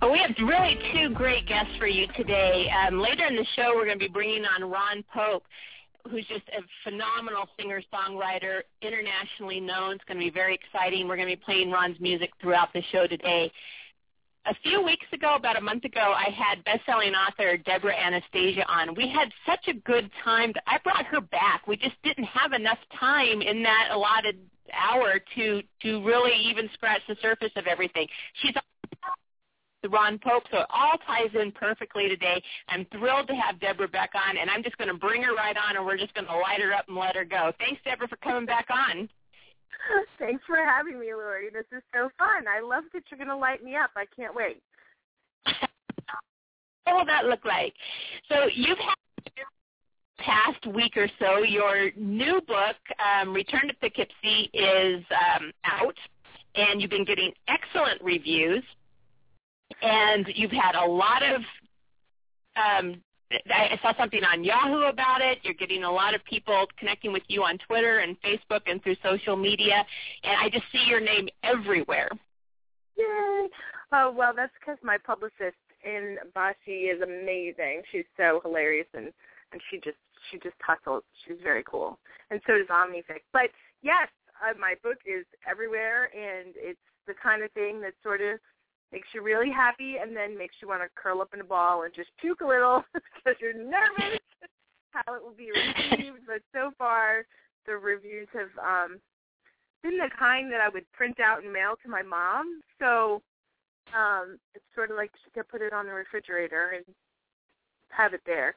Well, we have really two great guests for you today. Um, later in the show, we're going to be bringing on Ron Pope, who's just a phenomenal singer-songwriter, internationally known. It's going to be very exciting. We're going to be playing Ron's music throughout the show today. A few weeks ago, about a month ago, I had best-selling author Debra Anastasia on. We had such a good time I brought her back. We just didn't have enough time in that allotted hour to to really even scratch the surface of everything. She's the Ron Pope, so it all ties in perfectly today. I'm thrilled to have Debra back on, and I'm just going to bring her right on, and we're just going to light her up and let her go. Thanks, Debra, for coming back on. Thanks for having me, Lori. This is so fun. I love that you're going to light me up. I can't wait. what will that look like? So you've had past week or so, your new book, um, Return to Poughkeepsie, is um, out, and you've been getting excellent reviews and you've had a lot of um, I saw something on Yahoo about it. You're getting a lot of people connecting with you on Twitter and Facebook and through social media, and I just see your name everywhere. Yay! Oh well, that's because my publicist in Bashi is amazing. She's so hilarious, and and she just she just hustles. She's very cool, and so does Omnific's. But yes, uh, my book is everywhere, and it's the kind of thing that sort of makes you really happy, and then makes you want to curl up in a ball and just puke a little because you're nervous how it will be received. but so far, the reviews have um, been the kind that I would print out and mail to my mom. So um, it's sort of like to put it on the refrigerator and have it there.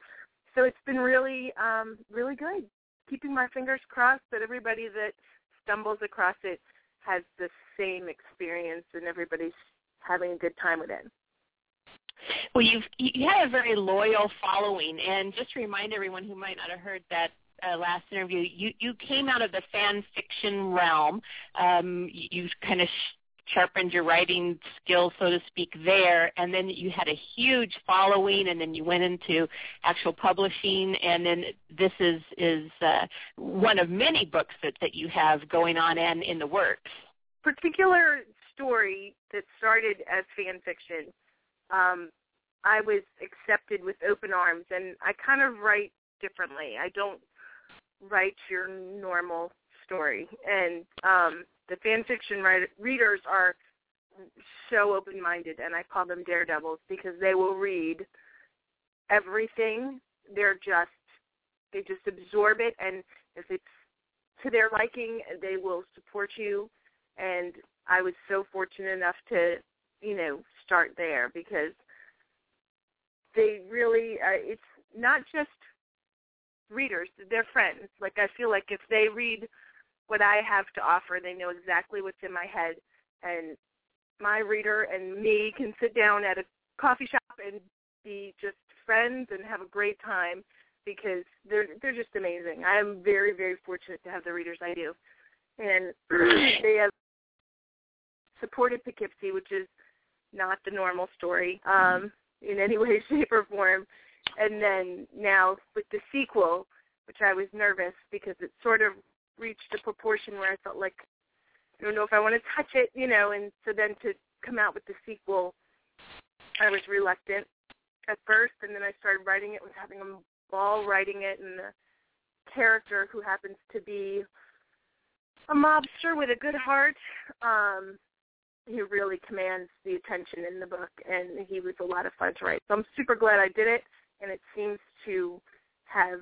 So it's been really, um, really good. Keeping my fingers crossed that everybody that stumbles across it has the same experience and everybody's having a good time with it. Well, you've you have a very loyal following, and just to remind everyone who might not have heard that uh, last interview, you you came out of the fan fiction realm. Um, you, you kind of sharpened your writing skills, so to speak, there, and then you had a huge following, and then you went into actual publishing, and then this is is uh, one of many books that that you have going on and in the works. Particular story that started as fan fiction, um, I was accepted with open arms, and I kind of write differently. I don't write your normal story, and um, the fan fiction readers are so open-minded, and I call them daredevils because they will read everything. They're just they just absorb it, and if it's to their liking, they will support you and I was so fortunate enough to, you know, start there because they really uh, it's not just readers, they're friends. Like I feel like if they read what I have to offer, they know exactly what's in my head and my reader and me can sit down at a coffee shop and be just friends and have a great time because they're they're just amazing. I am very very fortunate to have the readers I do, and they have supported Poughkeepsie, which is not the normal story um, in any way, shape, or form. And then now with the sequel, which I was nervous because it sort of reached a proportion where I felt like I don't know if I want to touch it, you know. And so then to come out with the sequel, I was reluctant at first, and then I started writing it, was having a ball writing it, and the character who happens to be a mobster with a good heart um he really commands the attention in the book, and he was a lot of fun to write. So I'm super glad I did it, and it seems to have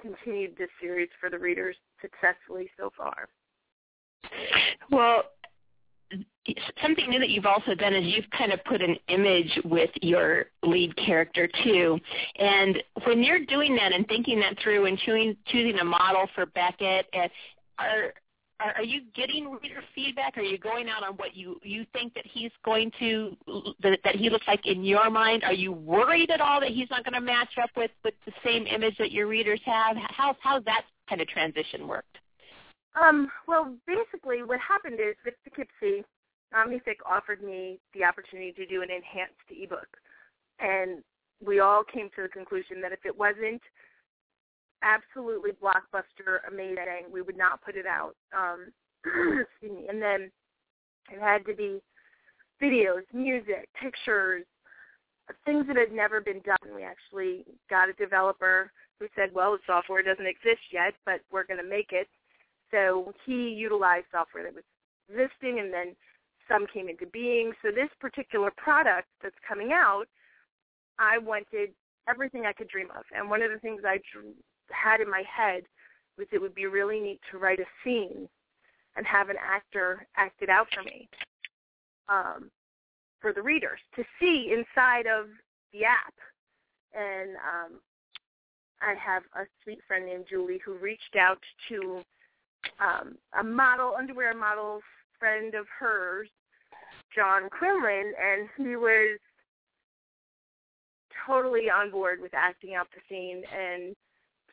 continued this series for the readers successfully so far. Well, something new that you've also done is you've kind of put an image with your lead character too. And when you're doing that and thinking that through and choosing, choosing a model for Beckett, are are, are you getting reader feedback? Are you going out on what you you think that he's going to that, that he looks like in your mind? Are you worried at all that he's not going to match up with with the same image that your readers have? How how's that kind of transition worked? Um, well, basically, what happened is with Poughkeepsie, Omnific offered me the opportunity to do an enhanced ebook, and we all came to the conclusion that if it wasn't absolutely blockbuster, amazing, we would not put it out. Um, excuse me. And then it had to be videos, music, pictures, things that had never been done. We actually got a developer who said, well, the software doesn't exist yet, but we're going to make it. So he utilized software that was existing and then some came into being. So this particular product that's coming out, I wanted everything I could dream of. And one of the things I had in my head was it would be really neat to write a scene and have an actor act it out for me um, for the readers to see inside of the app. And um, I have a sweet friend named Julie who reached out to um, a model, underwear model friend of hers, John Quinlan, and he was totally on board with acting out the scene. And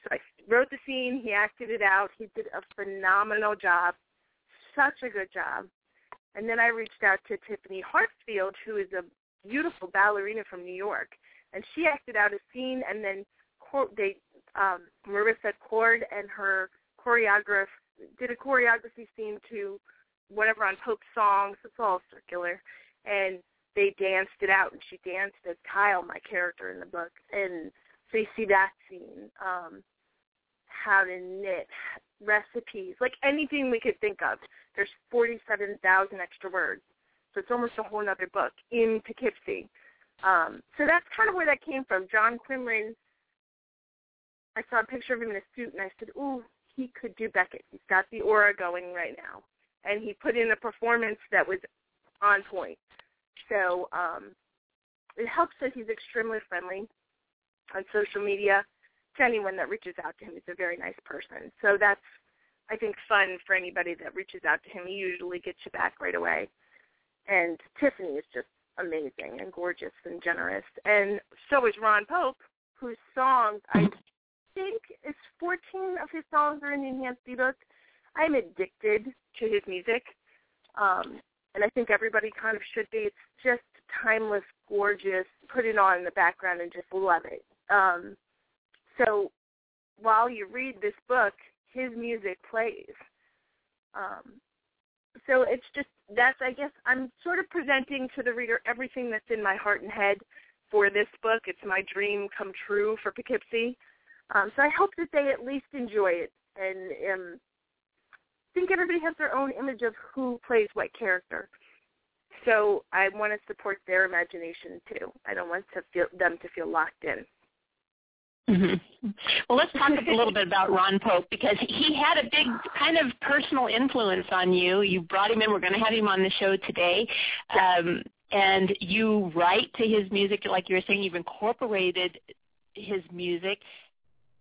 I wrote the scene, he acted it out. He did a phenomenal job, such a good job. And then I reached out to Tiffany Hartsfield, who is a beautiful ballerina from New York, and she acted out a scene, and then they um, Marissa Cord and her choreographer did a choreography scene to whatever on Pope's songs. It's all circular, and they danced it out, and she danced as Kyle, my character in the book, and so you see that scene. Um, how to knit, recipes, like anything we could think of. There's 47,000 extra words. So it's almost a whole other book in Poughkeepsie. Um, so that's kind of where that came from. John Quinlan, I saw a picture of him in a suit, and I said, ooh, he could do Beckett. He's got the aura going right now. And he put in a performance that was on point. So um, it helps that he's extremely friendly on social media to anyone that reaches out to him. He's a very nice person. So that's, I think, fun for anybody that reaches out to him. He usually gets you back right away. And Tiffany is just amazing and gorgeous and generous. And so is Ron Pope, whose songs I think is 14 of his songs are in the enhanced ebook. I'm addicted to his music. Um, and I think everybody kind of should be. It's just timeless, gorgeous. Put it on in the background and just love it. Um, so while you read this book, his music plays. Um, so it's just that's I guess I'm sort of presenting to the reader everything that's in my heart and head for this book. It's my dream come true for Poughkeepsie. Um, so I hope that they at least enjoy it and um, think everybody has their own image of who plays what character. So I want to support their imagination too. I don't want to feel them to feel locked in. Mm-hmm. Well, let's talk a little bit about Ron Pope because he had a big kind of personal influence on you. You brought him in. We're going to have him on the show today. Um, and you write to his music, like you were saying, you've incorporated his music.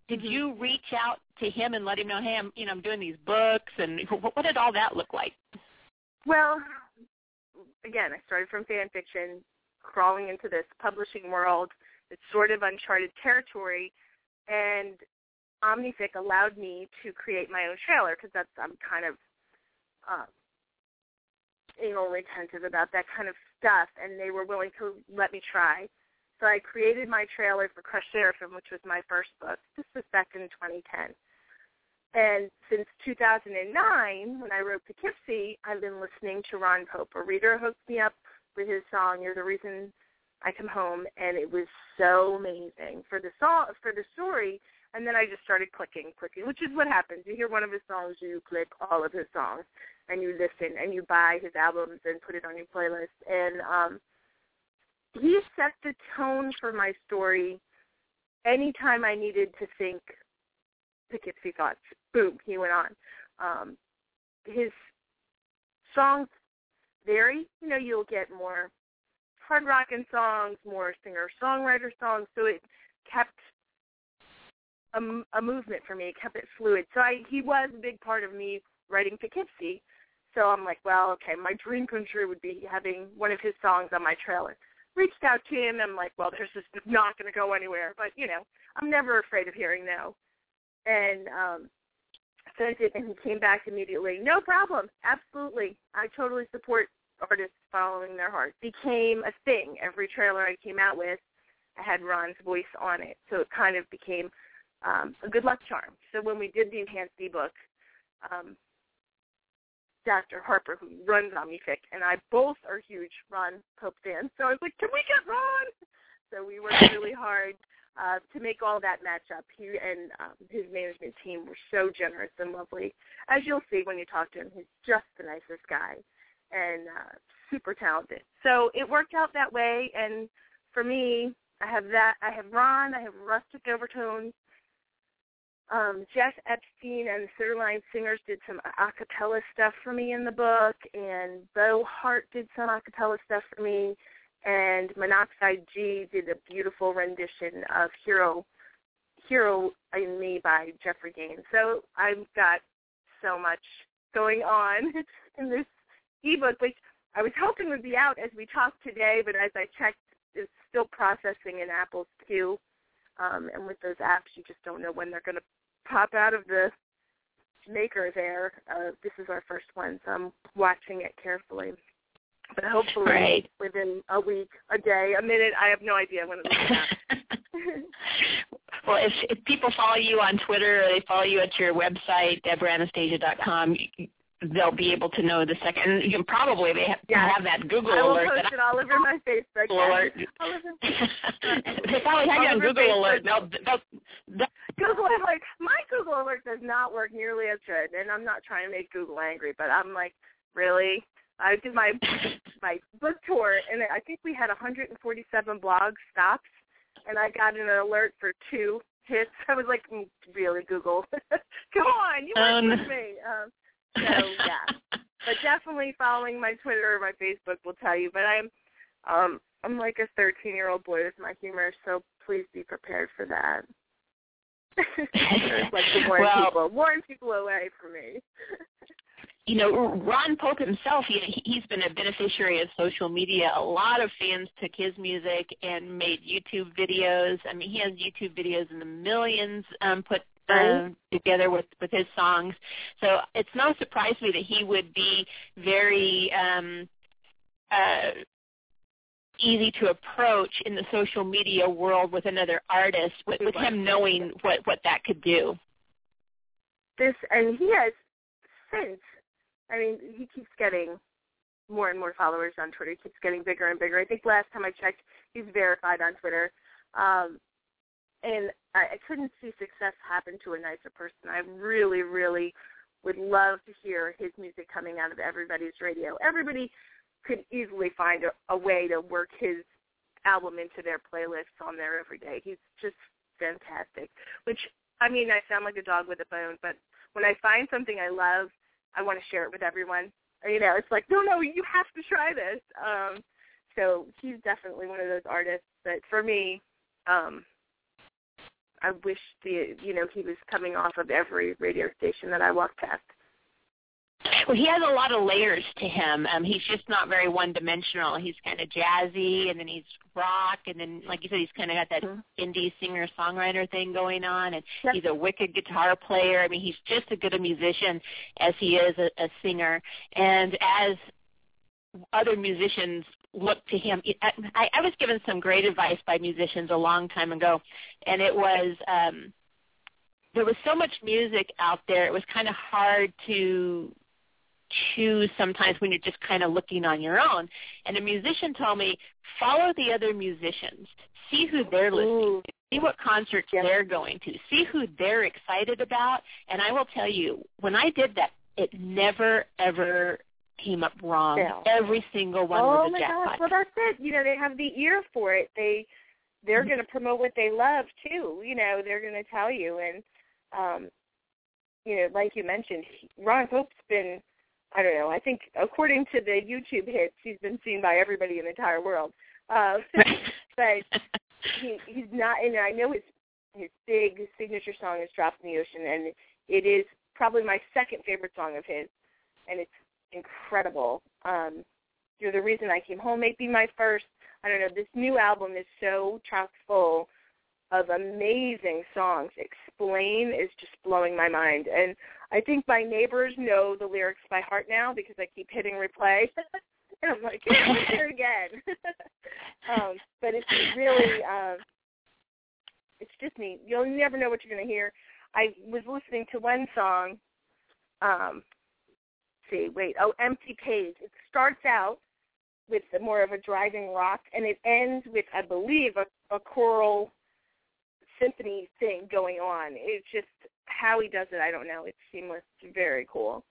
Did mm-hmm. you reach out to him and let him know, hey, I'm, you know, I'm doing these books, and what did all that look like? Well, again, I started from fan fiction, crawling into this publishing world it's sort of uncharted territory, and Omnific allowed me to create my own trailer because that's I'm kind of um, anal retentive about that kind of stuff, and they were willing to let me try. So I created my trailer for Crushed Seraphim, which was my first book. This was back in 2010. And since 2009, when I wrote Poughkeepsie, I've been listening to Ron Pope. A reader hooked me up with his song, You're the Reason I come home and it was so amazing for the song for the story and then I just started clicking, clicking, which is what happens. You hear one of his songs, you click all of his songs and you listen and you buy his albums and put it on your playlist. And um he set the tone for my story anytime I needed to think Poughkeepsie thoughts. Boom, he went on. Um his songs vary. You know, you'll get more hard rocking songs, more singer songwriter songs. So it kept a, a movement for me. It kept it fluid. So I, he was a big part of me writing Poughkeepsie. So I'm like, well, okay, my dream come true would be having one of his songs on my trailer. Reached out to him. I'm like, well, this is not going to go anywhere. But, you know, I'm never afraid of hearing no. And um, sent it, and he came back immediately. No problem. Absolutely. I totally support artists following their heart. Became a thing. Every trailer I came out with, I had Ron's voice on it. So it kind of became um, a good luck charm. So when we did the enhanced ebook, um, Dr. Harper, who runs Omnific, and I both are huge Ron Pope fans. So I was like, can we get Ron? So we worked really hard uh, to make all that match up. He and um, his management team were so generous and lovely. As you'll see when you talk to him, he's just the nicest guy and uh, super talented. So it worked out that way. And for me, I have that. I have Ron. I have Rustic Overtones. Um, Jeff Epstein and the Sitterline Singers did some a cappella stuff for me in the book, and Bo Hart did some a cappella stuff for me and Monoxide G did a beautiful rendition of Hero Hero in Me by Jeffrey Gaines. So I've got so much going on in this ebook, which I was hoping would be out as we talked today, but as I checked, it's still processing in Apple's too. Um, and with those apps, you just don't know when they're going to pop out of the maker there. Uh, this is our first one, so I'm watching it carefully. But hopefully right. within a week, a day, a minute, I have no idea when it'll be well, if, if people follow you on Twitter or they follow you at your website, debraanastasia.com, they'll be able to know the second. And you can probably they have, yes. have that Google alert. I will alert. post it all over my Facebook. Alert. they probably have you on Google Facebook. alert. They'll, they'll, they'll, Google alert. My Google alert does not work nearly as good, and I'm not trying to make Google angry, but I'm like, really? I did my my book tour, and I think we had 147 blog stops, and I got an alert for two hits. I was like, mm, really, Google? Come on, you work Um. with me. Um, so yeah, but definitely following my Twitter or my Facebook will tell you. But I'm um I'm like a 13 year old boy with my humor, so please be prepared for that. like to warn Well- people, warn people away from me. you know, Ron Pope himself, he, he's been a beneficiary of social media. A lot of fans took his music and made YouTube videos. I mean, he has YouTube videos in the millions um, put together with with his songs. So it's no surprise to me that he would be very um, uh, easy to approach in the social media world with another artist, with, with him knowing what what that could do. this and he has since I mean, he keeps getting more and more followers on Twitter. He keeps getting bigger and bigger. I think last time I checked, he's verified on Twitter. Um, and I, I couldn't see success happen to a nicer person. I really, really would love to hear his music coming out of everybody's radio. Everybody could easily find a, a way to work his album into their playlists on there every day. He's just fantastic. Which I mean, I sound like a dog with a bone, but when I find something I love, I want to share it with everyone. You know, it's like, no, no, you have to try this. Um, so he's definitely one of those artists that, for me, um, I wish the you know he was coming off of every radio station that I walked past. Well, he has a lot of layers to him. Um, he's just not very one-dimensional. He's kind of jazzy, and then he's rock, and then, like you said, he's kind of got that Mhm. indie singer-songwriter thing going on, and Yep. he's a wicked guitar player. I mean, he's just as good a musician as he is a, a singer. And as other musicians look to him, I, I was given some great advice by musicians a long time ago, and it was um, there was so much music out there. It was kind of hard to choose sometimes when you're just kind of looking on your own. And a musician told me, follow the other musicians. See who they're listening to. See what concerts Yep. they're going to. See who they're excited about. And I will tell you, when I did that, it never, ever came up wrong. Failed. Every single one oh was a jackpot. Oh my gosh! Well, that's it. You know, they have the ear for it. They they're going to promote what they love too. You know, they're going to tell you. And um, you know, like you mentioned, Ron Pope's been. I don't know. I think according to the YouTube hits, he's been seen by everybody in the entire world. Uh, but he he's not and I know his his big signature song is Drop in the Ocean and it is probably my second favorite song of his, and it's incredible. Um, You're the reason I came home may be my first. I don't know. This new album is so chock full of amazing songs. Explain is just blowing my mind, and I think my neighbors know the lyrics by heart now because I keep hitting replay. and I'm like, yeah, let's hear it again. um, but it's really, um, it's just neat. You'll never know what you're going to hear. I was listening to one song. Um, see, wait. Oh, Empty Page. It starts out with more of a driving rock, and it ends with, I believe, a, a choral symphony thing going on. It's just how he does it. I don't know. It's seamless. It's Very cool.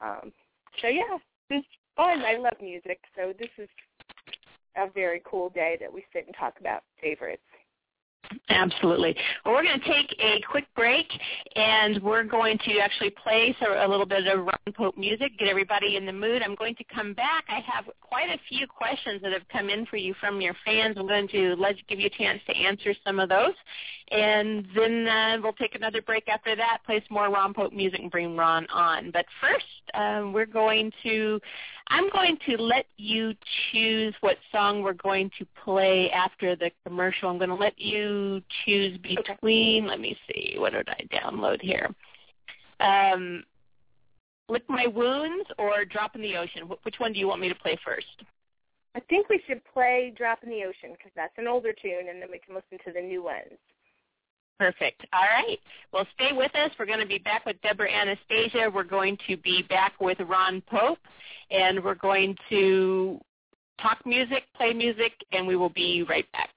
Um, so yeah, it's fun. I love music, so this is a very cool day that we sit and talk about favorites. Absolutely. Well, we're going to take a quick break, and we're going to actually play a little bit of Ron Pope music, get everybody in the mood. I'm going to come back. I have quite a few questions that have come in for you from your fans. I'm going to let give you a chance to answer some of those, and then uh, we'll take another break after that, play some more Ron Pope music, and bring Ron on. But first, uh, we're going to I'm going to let you choose what song we're going to play after the commercial. I'm going to let you choose between, okay. let me see, what did I download here? Um, Lick My Wounds or Drop in the Ocean? Which one do you want me to play first? I think we should play Drop in the Ocean because that's an older tune and then we can listen to the new ones. Perfect. All right. Well, stay with us. We're going to be back with Debra Anastasia. We're going to be back with Ron Pope, and we're going to talk music, play music, and we will be right back.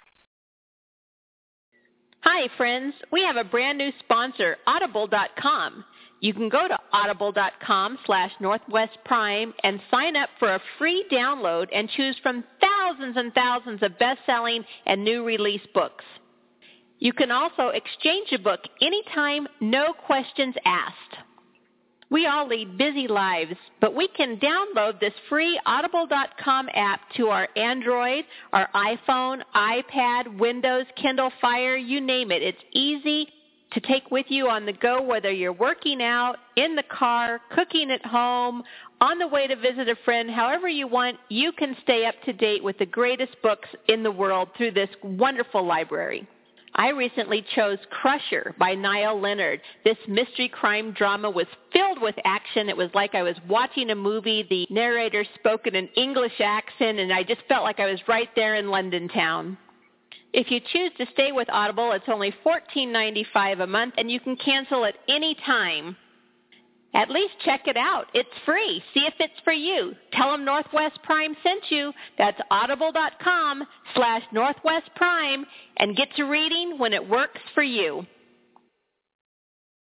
Hi, friends. We have a brand new sponsor, Audible.com. You can go to audible.com slash Northwest Prime and sign up for a free download and choose from thousands and thousands of best-selling and new release books. You can also exchange a book anytime, no questions asked. We all lead busy lives, but we can download this free audible.com app to our Android, our iPhone, iPad, Windows, Kindle Fire, you name it. It's easy to take with you on the go whether you're working out, in the car, cooking at home, on the way to visit a friend, however you want, you can stay up to date with the greatest books in the world through this wonderful library. I recently chose Crusher by Niall Leonard. This mystery crime drama was filled with action. It was like I was watching a movie. The narrator spoke in an English accent and I just felt like I was right there in London town. If you choose to stay with Audible, it's only $14.95 a month and you can cancel at any time. At least check it out. It's free. See if it's for you. Tell them Northwest Prime sent you. That's audible.com slash Northwest Prime and get to reading when it works for you.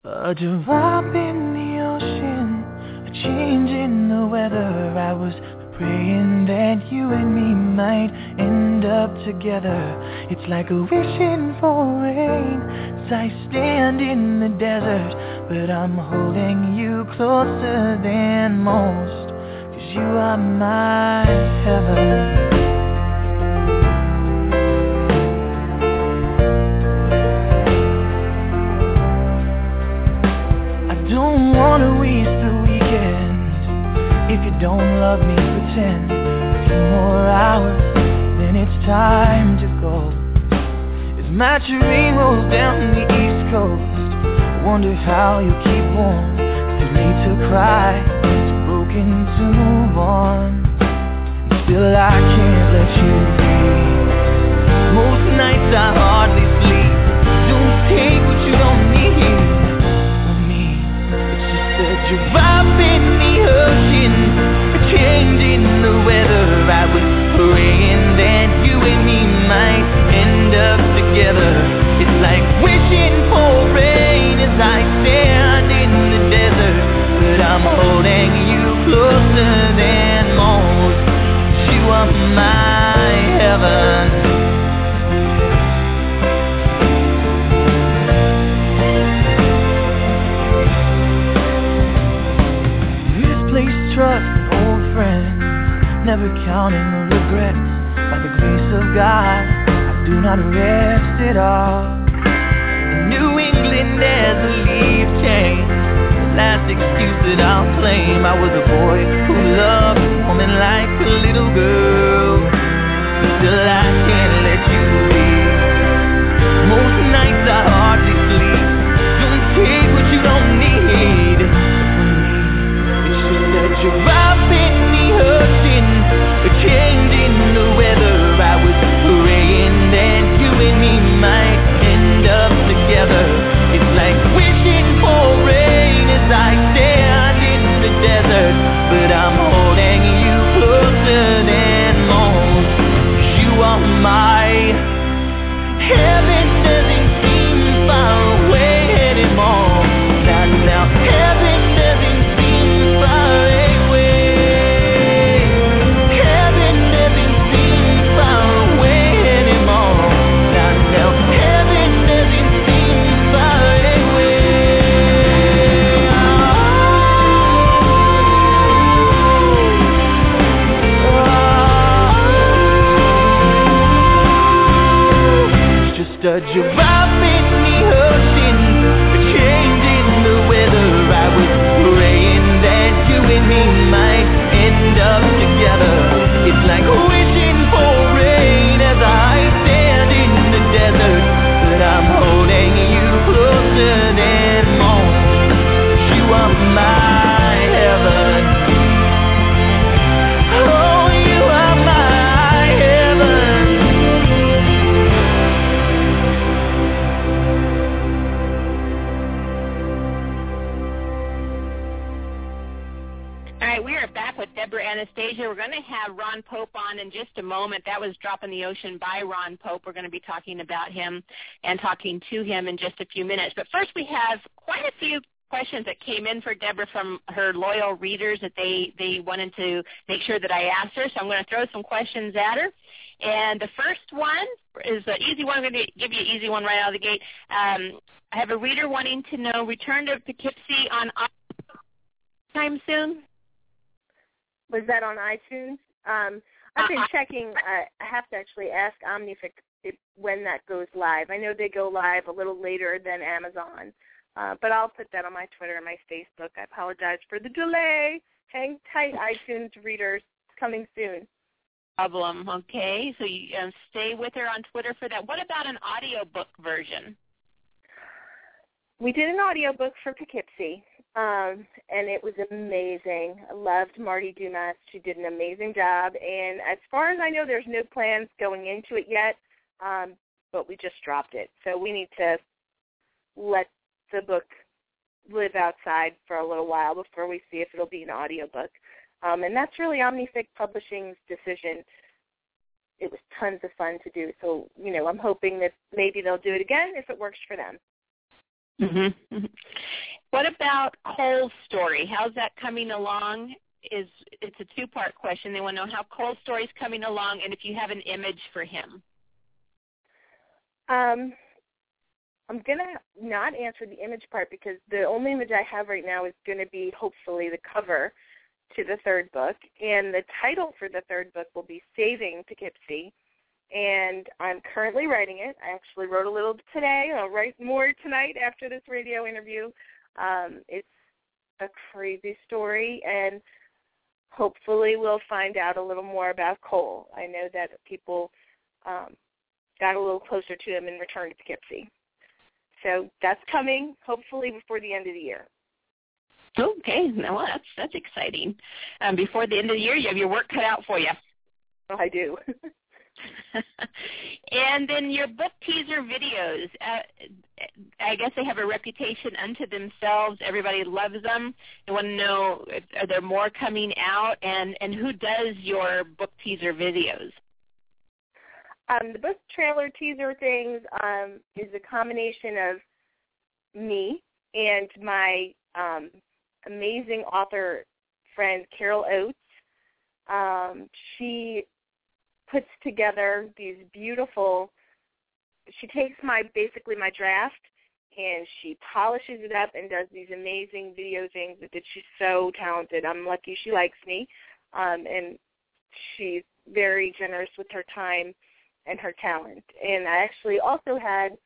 Uh, a drop in the ocean, a change in the weather. I was praying that you and me might end up together. It's like a wishing for rain as I stand in the desert but I'm holding you closer than most Cause you are my heaven. I don't wanna waste the weekend If you don't love me, pretend A few more hours, then it's time to go. As my train rolls down the east coast I wonder how you keep warm. Too need to cry It's broken to move on. Still I can't let you be Most nights I hardly sleep. Don't take what you don't need. From me It's just a drop heaven. Trust in old friends, never counting regrets. By the grace of God, I do not rest at all. Ocean by Ron Pope. We're going to be talking about him and talking to him in just a few minutes. But first, we have quite a few questions that came in for Debra from her loyal readers that they, they wanted to make sure that I asked her. So I'm going to throw some questions at her. And the first one is an easy one. I'm going to give you an easy one right out of the gate. Um, I have a reader wanting to know return to Poughkeepsie on time soon. Was that on iTunes? Um, I've been checking. I have to actually ask Omnific's when that goes live. I know they go live a little later than Amazon, uh, but I'll put that on my Twitter and my Facebook. I apologize for the delay. Hang tight, iTunes readers. Coming soon. problem. Okay, so you um, stay with her on Twitter for that. What about an audiobook version? We did an audiobook for Poughkeepsie, um, and it was amazing. I loved Marty Dumas. She did an amazing job. And as far as I know, there's no plans going into it yet, um, but we just dropped it. So we need to let the book live outside for a little while before we see if it'll be an audiobook. Um, and that's really Omnific Publishing's decision. It was tons of fun to do. So, you know, I'm hoping that maybe they'll do it again if it works for them. Mm-hmm. What about Cole's story? How's that coming along? Is it's a two-part question. They want to know how Cole's story is coming along, and if you have an image for him. Um, I'm gonna not answer the image part because the only image I have right now is to be hopefully the cover to the third book, and the title for the third book will be Saving Poughkeepsie. And I'm currently writing it. I actually wrote a little today. I'll write more tonight after this radio interview. Um, it's a crazy story, and hopefully we'll find out a little more about Cole. I know that people um, got a little closer to him in Return to Poughkeepsie. So that's coming hopefully before the end of the year. Okay, well that's that's exciting. Um, before the end of the year, you have your work cut out for you. Oh, I do. and then your book teaser videos. Uh, I guess they have a reputation unto themselves. Everybody loves them. I want to know if, are there more coming out, and and who does your book teaser videos? um, the book trailer teaser things um, is a combination of me and my um, amazing author friend Carol Oates. Um, she puts together these beautiful. She takes my basically my draft and she polishes it up and does these amazing video things that she's so talented. I'm lucky she likes me, um, and she's very generous with her time and her talent. And I actually also had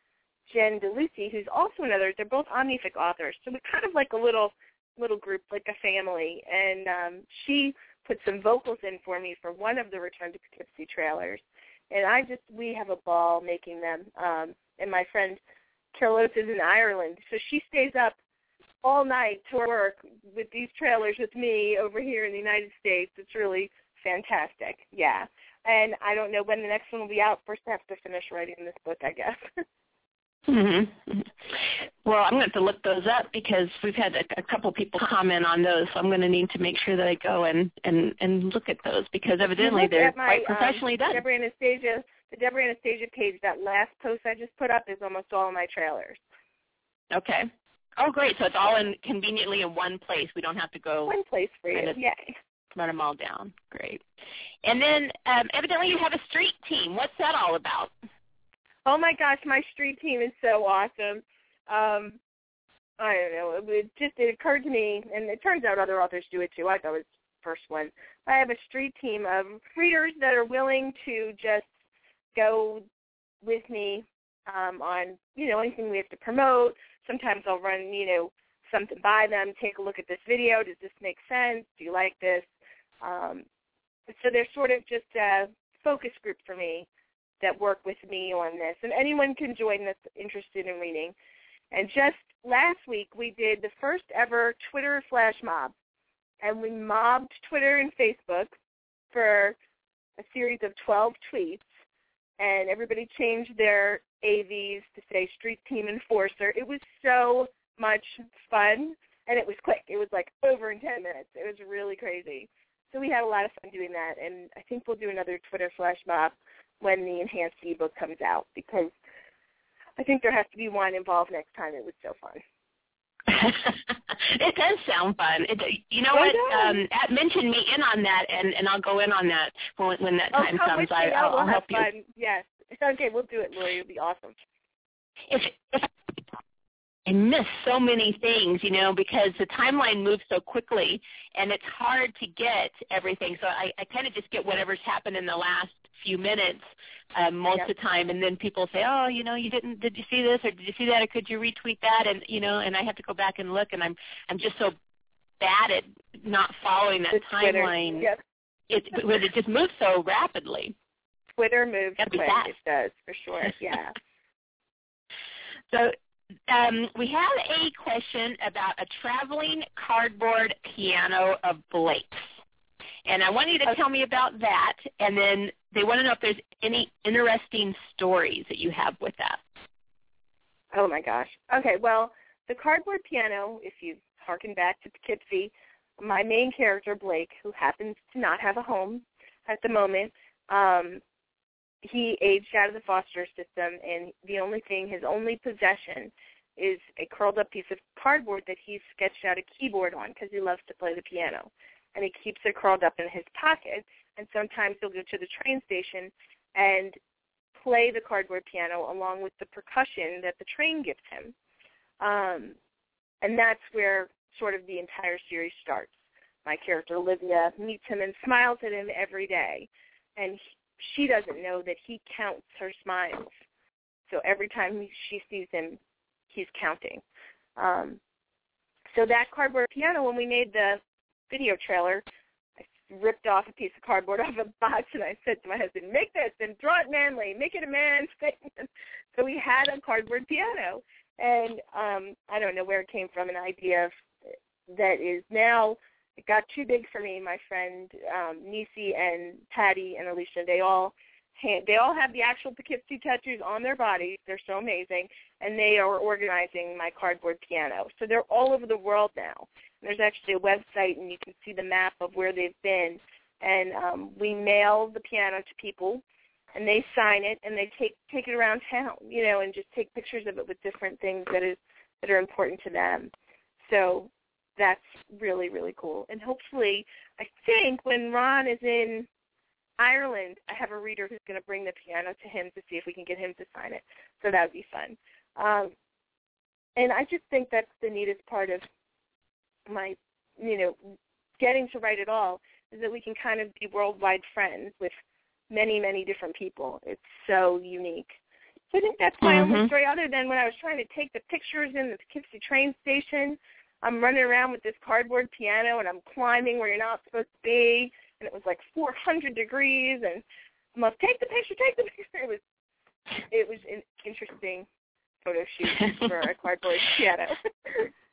Jen DeLucy, who's also another. They're both Omnific authors, so we're kind of like a little little group, like a family, and um, she put some vocals in for me for one of the Return to Poughkeepsie trailers, and I just we have a ball making them. Um, and my friend Carol's is in Ireland, so she stays up all night to work with these trailers with me over here in the United States. It's really fantastic. Yeah. And I don't know when the next one will be out. First, I have to finish writing this book, I guess. Mm-hmm. Well, I'm going to have to look those up because we've had a, a couple people comment on those, so I'm going to need to make sure that I go and and and look at those because evidently they're my, quite professionally um, done. Debra Anastasia, the Debra Anastasia page, that last post I just put up is almost all my trailers. Okay. Oh, great! So it's all in conveniently in one place. We don't have to go one place for you. kind of Yay! run them all down. Great. And then um, evidently you have a street team. What's that all about? Oh my gosh, my street team is so awesome. Um, I don't know. It, it just it occurred to me, and it turns out other authors do it too. I thought it was the first one. I have a street team of readers that are willing to just go with me um, on you know anything we have to promote. Sometimes I'll run you know something by them, take a look at this video. Does this make sense? Do you like this? Um, so they're sort of just a focus group for me that work with me on this. And anyone can join that's interested in reading. And just last week we did the first ever Twitter flash mob. And we mobbed Twitter and Facebook for a series of 12 tweets. And everybody changed their AVs to say Street Team Enforcer. It was so much fun. And it was quick. It was like over in 10 minutes. It was really crazy. So we had a lot of fun doing that. And I think we'll do another Twitter flash mob when the enhanced ebook comes out because I think there has to be one involved next time. It was so fun. it does sound fun. It, you know Oh, what? Um, at, mention me in on that, and and I'll go in on that when when that Oh, time come comes. I, Oh, I'll, we'll help you. fun. Yes. Okay, we'll do it, Lori. It'll be awesome. If, if I miss so many things, you know, because the timeline moves so quickly, and it's hard to get everything. So I, I kind of just get whatever's happened in the last few minutes um, most Yep. of the time, and then people say, "Oh, you know, you didn't? Did you see this, or did you see that, or could you retweet that?" And you know, and I have to go back and look, and I'm I'm just so bad at not following that Twitter. timeline. Yep. It, it just moves so rapidly. Twitter moves quick. fast. It does, for sure. Yeah. So um, we have a question about a traveling cardboard piano of Blake's. And I want you to tell me about that. And then they want to know if there's any interesting stories that you have with that. Oh my gosh. Okay, well, the cardboard piano, if you harken back to Poughkeepsie, my main character, Blake, who happens to not have a home at the moment, um, he aged out of the foster system, and the only thing, his only possession, is a curled up piece of cardboard that he's sketched out a keyboard on because he loves to play the piano. And he keeps it curled up in his pocket, and sometimes he'll go to the train station and play the cardboard piano along with the percussion that the train gives him. Um, and that's where sort of the entire series starts. My character Olivia meets him and smiles at him every day, and he, she doesn't know that he counts her smiles. So every time she sees him, he's counting. Um, so that cardboard piano, when we made the video trailer, I ripped off a piece of cardboard off a box, and I said to my husband, "Make this and draw it manly. Make it a man thing." so we had a cardboard piano, and um, I don't know where it came from. An idea of, that is now it got too big for me. My friend um, Nisi and Patty and Alicia, they all they all have the actual Poughkeepsie tattoos on their bodies. They're so amazing, and they are organizing my cardboard piano. So they're all over the world now. There's actually a website, and you can see the map of where they've been. And um, we mail the piano to people, and they sign it, and they take take it around town, you know, and just take pictures of it with different things that is that are important to them. So that's really really cool. And hopefully, I think when Ron is in Ireland, I have a reader who's going to bring the piano to him to see if we can get him to sign it. So that would be fun. Um, and I just think that's the neatest part of my, you know, getting to write it all is that we can kind of be worldwide friends with many, many different people. It's so unique. So I think that's my only Mhm. story, other than when I was trying to take the pictures in the Poughkeepsie train station. I'm running around with this cardboard piano and I'm climbing where you're not supposed to be, and it was like 400 degrees, and I'm like, take the picture, take the picture. It was it was an interesting photo shoot for a cardboard piano.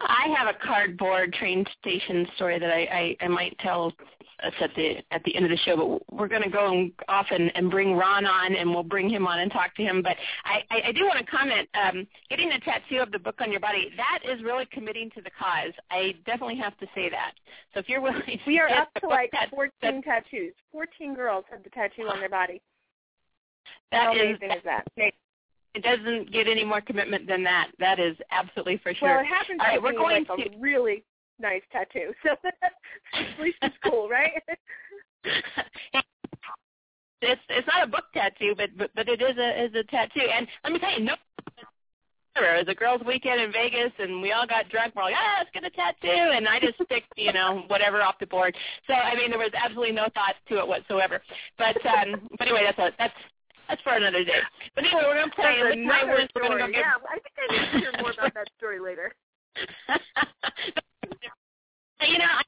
I have a cardboard train station story that I, I, I might tell us at the at the end of the show, but we're going to go off and, and bring Ron on, and we'll bring him on and talk to him. But I, I, I do want to comment. Um, getting a tattoo of the book on your body that is really committing to the cause. I definitely have to say that. So if you're willing, we are up to like tat- 14 that, tattoos. 14 girls have the tattoo on their body. that How is amazing is that? It doesn't get any more commitment than that. That is absolutely for sure. Well, it happens All right, to we're going like to- a really nice tattoo, so at least it's cool, right? it's it's not a book tattoo, but but, but it is a is a tattoo. And let me tell you, no. It was a girls' weekend in Vegas, and we all got drunk. We're like, ah, let's get a tattoo, and I just picked, you know, whatever off the board. So I mean, there was absolutely no thought to it whatsoever. But um, but anyway, that's a, that's that's for another day. But anyway, we're gonna play That's Lick My another Wounds. We're gonna go Yeah, I think I need to hear more about that story later. you know, I,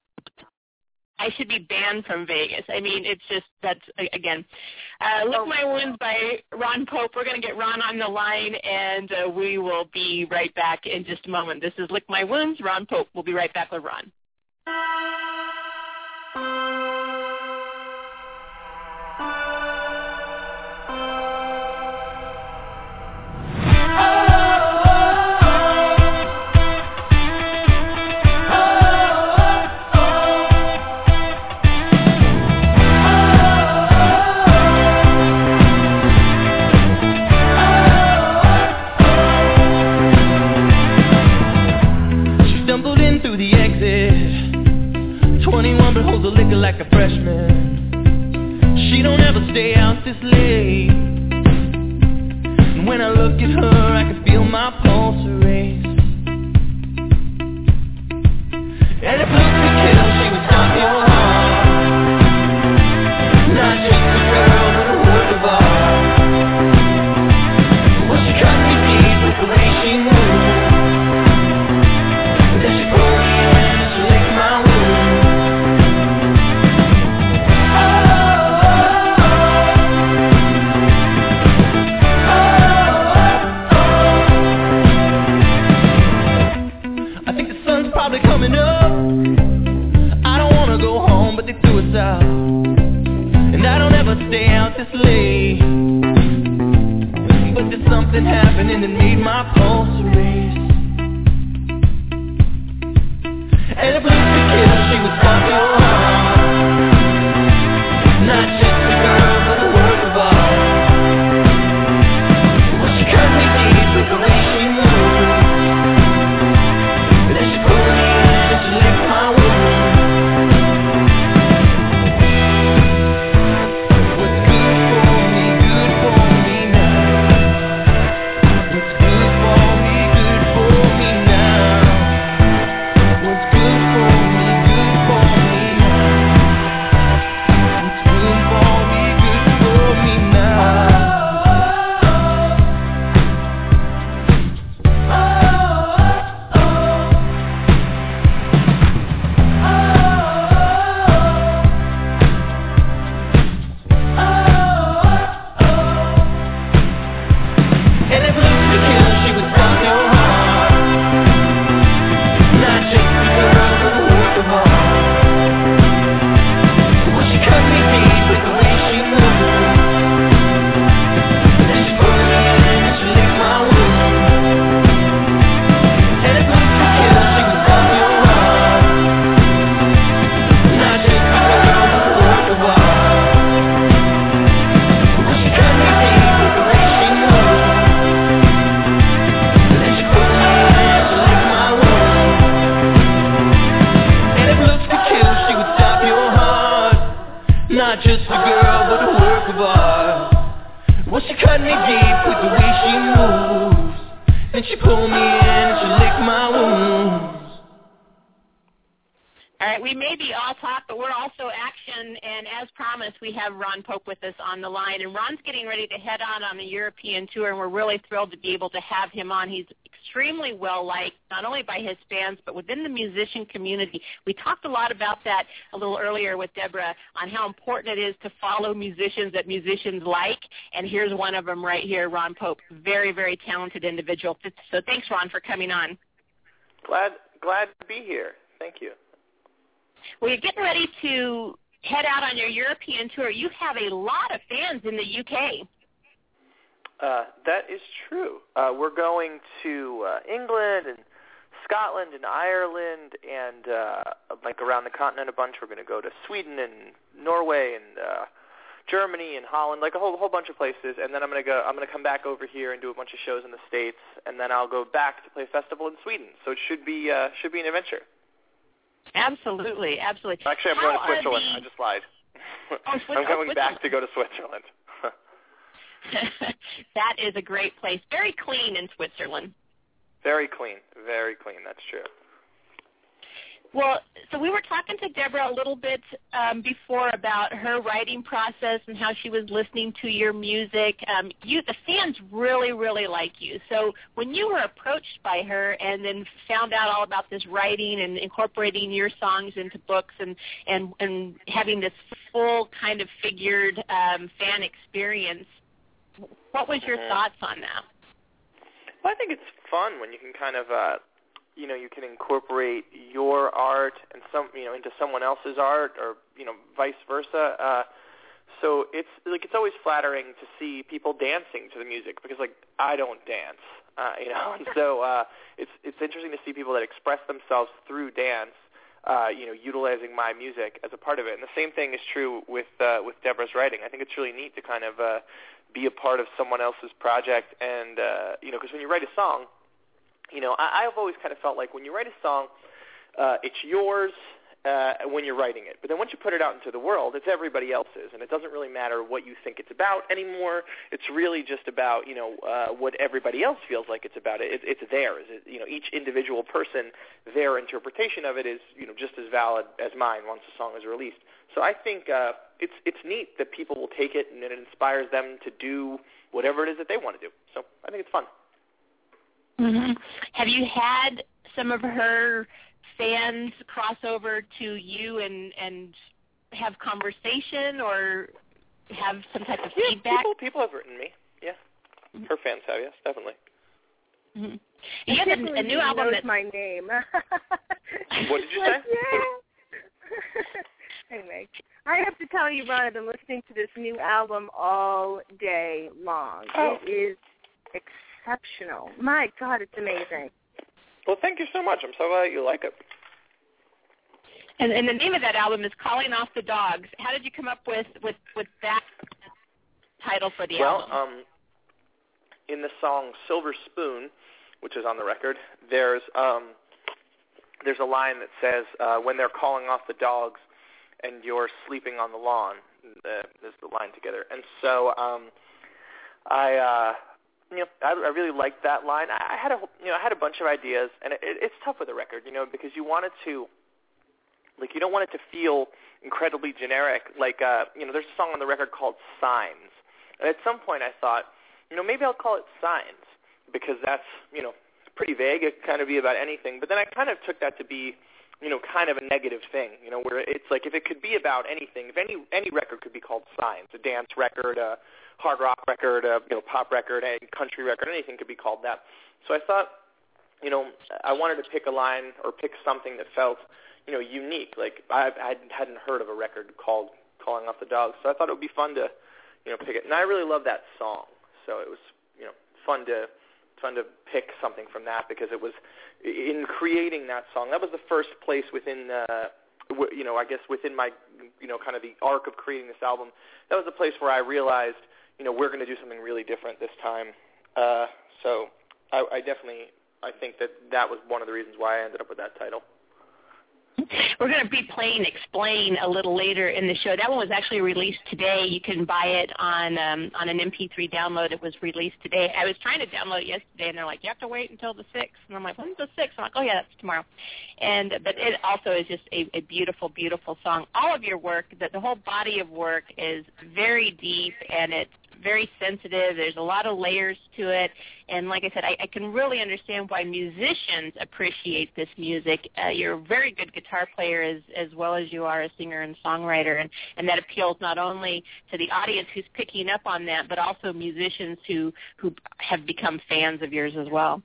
I should be banned from Vegas. I mean, it's just that's again, uh, "Lick My Wounds" by Ron Pope. We're going to get Ron on the line, and uh, we will be right back in just a moment. This is "Lick My Wounds." Ron Pope. We'll be right back with Ron. Like a freshman. She don't ever stay out this late. And when I look at her, I can feel my pulse ready to head on on a European tour, and we're really thrilled to be able to have him on. He's extremely well liked, not only by his fans, but within the musician community. We talked a lot about that a little earlier with Debra on how important it is to follow musicians that musicians like. And here's one of them right here, Ron Pope. Very, very talented individual. So thanks, Ron, for coming on. Glad, glad to be here. Thank you. Well, you're getting ready to head out on your European tour. You have a lot of fans in the UK. Uh, that is true. Uh, we're going to uh, England and Scotland and Ireland and uh, like around the continent a bunch. We're going to go to Sweden and Norway and uh, Germany and Holland, like a whole whole bunch of places. And then I'm going to go. I'm going to come back over here and do a bunch of shows in the states, and then I'll go back to play a festival in Sweden. So it should be uh, should be an adventure. Absolutely, absolutely. Actually, I'm How going to Switzerland. the... I just lied. Oh, I'm going oh, back to go to Switzerland. that is a great place. Very clean in Switzerland. Very clean. Very clean. That's true. Well, so we were talking to Debra a little bit um, before about her writing process and how she was listening to your music. Um, you, the fans really, really like you. So when you were approached by her and then found out all about this writing and incorporating your songs into books and and and having this full kind of figured um, fan experience, what was your Mhm. thoughts on that? Well, I think it's fun when you can kind of, uh, you know, you can incorporate your art and some, you know, into someone else's art, or you know, vice versa. Uh, so it's like it's always flattering to see people dancing to the music because like I don't dance, uh, you know, and so uh, it's it's interesting to see people that express themselves through dance. Uh, you know, utilizing my music as a part of it, and the same thing is true with uh, with Debra's writing. I think it's really neat to kind of uh, be a part of someone else's project, and uh, you know, because when you write a song, you know, I, I've always kind of felt like when you write a song, uh, it's yours uh, when you're writing it. But then once you put it out into the world, it's everybody else's, and it doesn't really matter what you think it's about anymore. It's really just about you know uh, what everybody else feels like it's about. It, it it's theirs. It, you know, each individual person, their interpretation of it is you know just as valid as mine once the song is released. So I think uh, it's it's neat that people will take it and it inspires them to do whatever it is that they want to do. So I think it's fun. Hmm Have you had some of her fans cross over to you and and have conversation or have some type of Yeah, feedback? people people have written me. Yeah, her fans have. Yes, definitely. hmm You I have can't a, a new album knows that's my name. What did you Like, say? yeah. anyway, I have to tell you, Ron, I've been listening to this new album all day long. Oh. It is exceptional. My God, it's amazing. Well, thank you so much. I'm so glad you like it. and, and the name of that album is Calling Off the Dogs. How did you come up with with with that title for the well, album? Well, um, in the song "Silver Spoon," which is on the record, there's um, there's a line that says, uh, "When they're calling off the dogs, and you're sleeping on the lawn." Uh, there's the line together, and so um, I. Uh, you know, I, I really liked that line. I, I had a, you know, I had a bunch of ideas, and it, it's tough with a record, you know, because you want it to, like, you don't want it to feel incredibly generic. Like, uh, you know, there's a song on the record called Signs, and at some point I thought, you know, maybe I'll call it Signs because that's, you know, pretty vague. It can kind of be about anything. But then I kind of took that to be, you know, kind of a negative thing. You know, where it's like if it could be about anything, if any any record could be called Signs, a dance record, a hard rock record, a you know pop record, a country record, anything could be called that. So I thought, you know, I wanted to pick a line or pick something that felt, you know, unique. Like I, I hadn't heard of a record called "Calling Off the Dogs," so I thought it would be fun to, you know, pick it. And I really love that song, so it was, you know, fun to fun to pick something from that because it was in creating that song. That was the first place within, uh, you know, I guess within my, you know, kind of the arc of creating this album. That was the place where I realized, you know, we're going to do something really different this time. Uh, so I, I definitely, I think that that was one of the reasons why I ended up with that title. We're going to be playing Explain a little later in the show. That one was actually released today. You can buy it on um, on an MP3 download. It was released today. I was trying to download it yesterday, and they're like, you have to wait until the 6th. And I'm like, when's the 6th? I'm like, oh, yeah, that's tomorrow. And But it also is just a, a beautiful, beautiful song. All of your work, the, the whole body of work is very deep, and it's very sensitive. There's a lot of layers to it, and like I said, I, I can really understand why musicians appreciate this music. Uh, you're a very good guitar player as as well as you are a singer and songwriter, and and that appeals not only to the audience who's picking up on that, but also musicians who who have become fans of yours as well.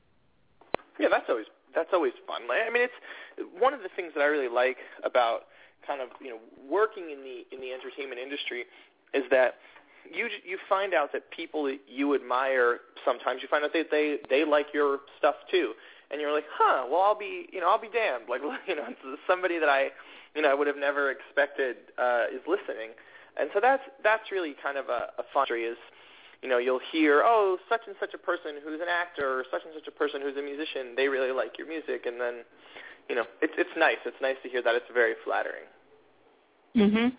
Yeah, that's always that's always fun. I mean, it's one of the things that I really like about kind of you know working in the in the entertainment industry is that you you find out that people that you admire sometimes you find out that they they like your stuff too. And you're like huh well I'll be you know I'll be damned. Like you know somebody that I you know I would have never expected uh is listening. And so that's that's really kind of a, a fun is you know you'll hear oh such and such a person who's an actor or such and such a person who's a musician they really like your music. And then you know it's it's nice. It's nice to hear that. It's very flattering Mhm.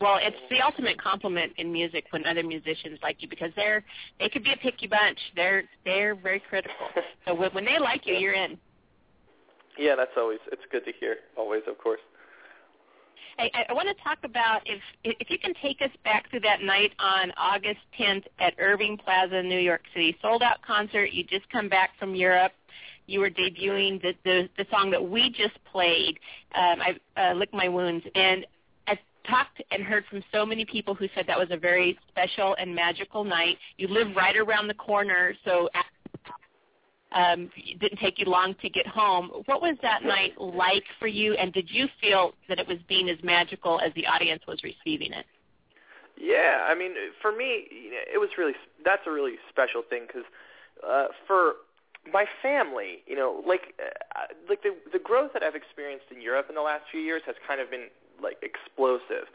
Well, it's the ultimate compliment in music when other musicians like you because they're they could be a picky bunch. They're they're very critical. So when, when they like you, you're in. Yeah, that's always it's good to hear. Always, of course. I, I want to talk about if if you can take us back to that night on August 10th at Irving Plaza, New York City, sold out concert. You just come back from Europe. You were debuting the the, the song that we just played, um, I uh, lick my wounds, and talked and heard from so many people who said that was a very special and magical night. You live right around the corner, so um, it didn't take you long to get home. What was that night like for you, and did you feel that it was being as magical as the audience was receiving it? Yeah, I mean, for me, it was really that's a really special thing because uh, for my family, you know, like uh, like the the growth that I've experienced in Europe in the last few years has kind of been like explosive.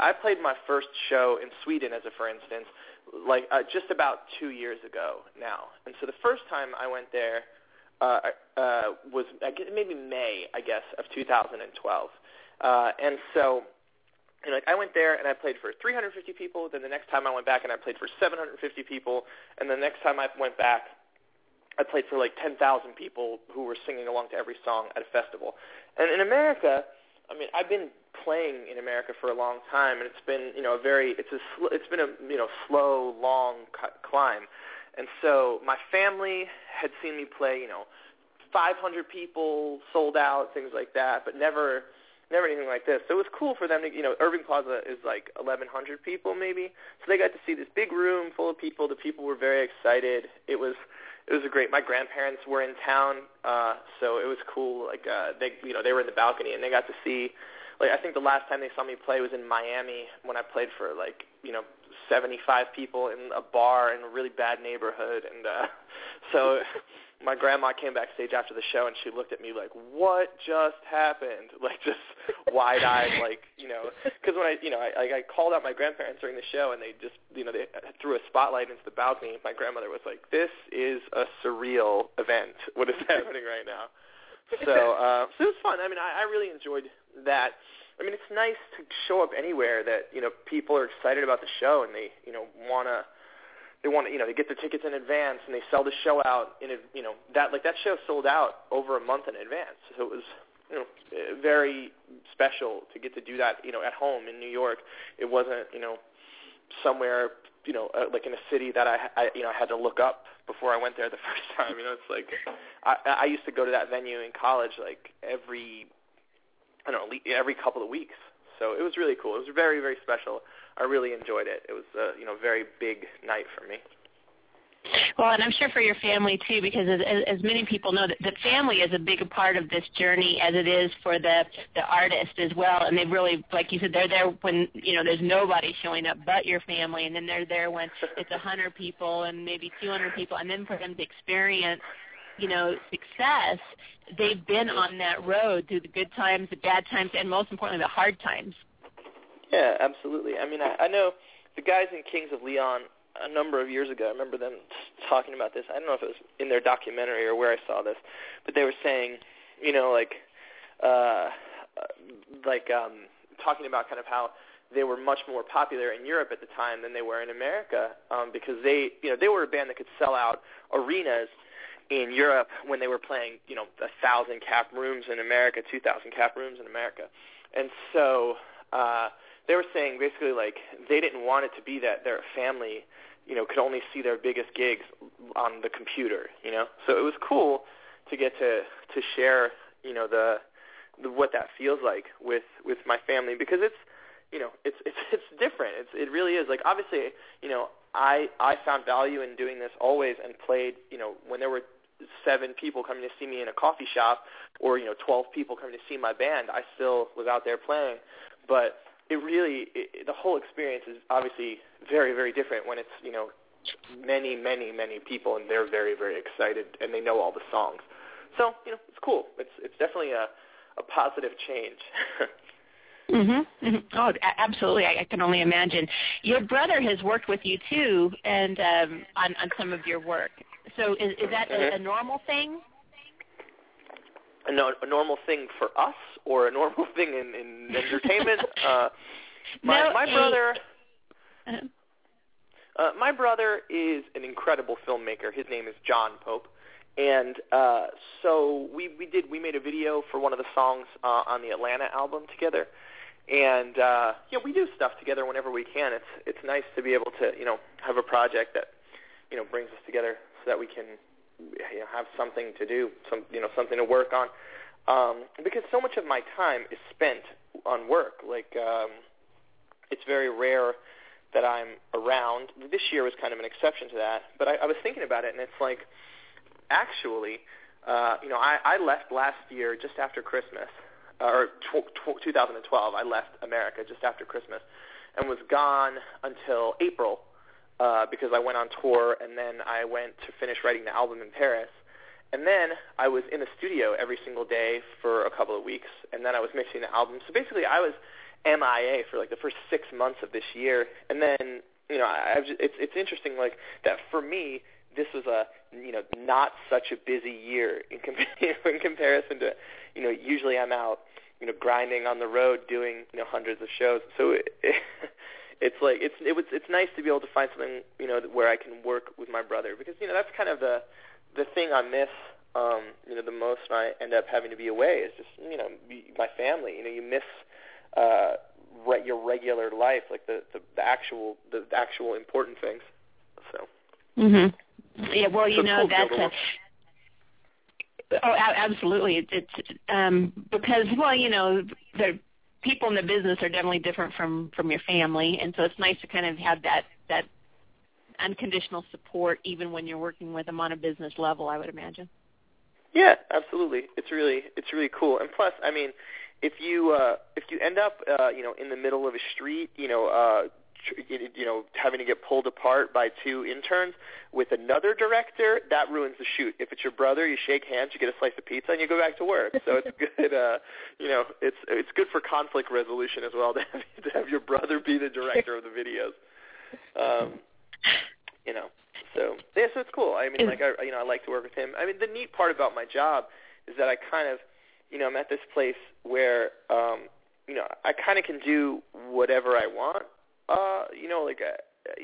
I played my first show in Sweden, as a for instance, like uh, just about two years ago now. And so the first time I went there uh, uh, was I guess, maybe May, I guess, of 2012. Uh, and so you know, like I went there and I played for 350 people. Then the next time I went back and I played for 750 people. And the next time I went back, I played for like 10,000 people who were singing along to every song at a festival. And in America, I mean, I've been playing in America for a long time, and it's been you know a very it's a sl- it's been a you know slow, long climb, and so my family had seen me play you know 500 people sold out, things like that, but never never anything like this. So it was cool for them to you know Irving Plaza is like 1,100 people maybe, so they got to see this big room full of people. The people were very excited. It was it was a great. My grandparents were in town, uh, so it was cool. Like uh, they, you know, they were in the balcony and they got to see. Like I think the last time they saw me play was in Miami when I played for like you know 75 people in a bar in a really bad neighborhood, and uh, so my grandma came backstage after the show and she looked at me like, "What just happened?" Like just wide-eyed, like you know, because when I, you know, I, I called out my grandparents during the show and they just, you know, they threw a spotlight into the balcony. My grandmother was like, "This is a surreal event. What is happening right now?" So, uh, so it was fun. I mean, I, I really enjoyed that. I mean, it's nice to show up anywhere that you know people are excited about the show and they, you know, want to they want to, you know, they get their tickets in advance and they sell the show out in, a, you know, that like that show sold out over a month in advance. So it was, you know, very special to get to do that, you know, at home in New York. It wasn't, you know, somewhere, you know, uh, like in a city that I, I, you know, I had to look up before I went there the first time. You know, it's like I, I used to go to that venue in college like every, I don't know, every couple of weeks. So it was really cool. It was very, very special. I really enjoyed it. It was a you know very big night for me. Well, and I'm sure for your family too, because as, as many people know, that the family is a big part of this journey, as it is for the the artist as well. And they really, like you said, they're there when you know there's nobody showing up but your family, and then they're there when it's a hundred people and maybe 200 people, and then for them to experience you know, success, they've been on that road through the good times, the bad times, and most importantly, the hard times. Yeah, absolutely. I mean, I, I know the guys in Kings of Leon a number of years ago. I remember them talking about this. I don't know if it was in their documentary or where I saw this, but they were saying, you know, like, uh, like um, talking about kind of how they were much more popular in Europe at the time than they were in America um, because they, you know, they were a band that could sell out arenas in Europe when they were playing, you know, a thousand cap rooms in America, two thousand cap rooms in America, and so uh, they were saying basically like they didn't want it to be that they're a family you know, could only see their biggest gigs on the computer, you know. So it was cool to get to to share, you know, the, the what that feels like with with my family because it's you know it's it's it's different. It's it really is. Like obviously you know i i found value in doing this always and played you know when there were seven people coming to see me in a coffee shop or you know 12 people coming to see my band i still was out there playing. But it really it, the whole experience is obviously very very different when it's you know many many many people and they're very very excited and they know all the songs so you know it's cool it's it's definitely a a positive change Mhm. Mm-hmm. Oh, absolutely. I, I can only imagine. Your brother has worked with you too, and um, on on some of your work. So is, is that mm-hmm. a, a normal thing? A, no, a normal thing for us, or a normal thing in, in entertainment? uh, my no, my brother. Uh-huh. Uh, my brother is an incredible filmmaker. His name is John Pope, and uh, so we we did we made a video for one of the songs uh, on the Atlanta album together and uh, yeah, we do stuff together whenever we can. It's it's nice to be able to you know have a project that you know brings us together so that we can you know, have something to do, some you know something to work on. Um, because so much of my time is spent on work. Like um, it's very rare that I'm around. This year was kind of an exception to that, but I, I was thinking about it, and it's like actually, uh, you know, I, I left last year just after Christmas uh, or tw- tw- 2012, I left America just after Christmas and was gone until April uh, because I went on tour and then I went to finish writing the album in Paris. And then I was in the studio every single day for a couple of weeks, and then I was mixing the album. So basically, I was MIA for like the first six months of this year, and then you know, I, I've just, it's it's interesting like that for me. This was a you know not such a busy year in, com- in comparison to you know usually I'm out you know grinding on the road doing you know hundreds of shows. So it, it, it's like it's it was it's nice to be able to find something you know where I can work with my brother because you know that's kind of the the thing I miss um you know the most when I end up having to be away is just you know my family. You know you miss uh re- your regular life like the the, the actual the, the actual important things. So. Mhm. Yeah, well, you so know cool that's a, Oh, absolutely. It's, it's um, because well, you know, the people in the business are definitely different from from your family, and so it's nice to kind of have that that unconditional support even when you're working with them on a business level. I would imagine. Yeah, absolutely. It's really it's really cool. And plus, I mean, if you uh, if you end up uh, you know in the middle of a street, you know, uh, you know, having to get pulled apart by two interns with another director, that ruins the shoot. If it's your brother, you shake hands, you get a slice of pizza, and you go back to work. So it's good. Uh, you know, it's it's good for conflict resolution as well to have, to have your brother be the director of the videos. Um, you know, so yeah, so it's cool. I mean, like I, you know, I like to work with him. I mean, the neat part about my job is that I kind of, you know, I'm at this place where, um, you know, I kind of can do whatever I want uh, you know, like uh,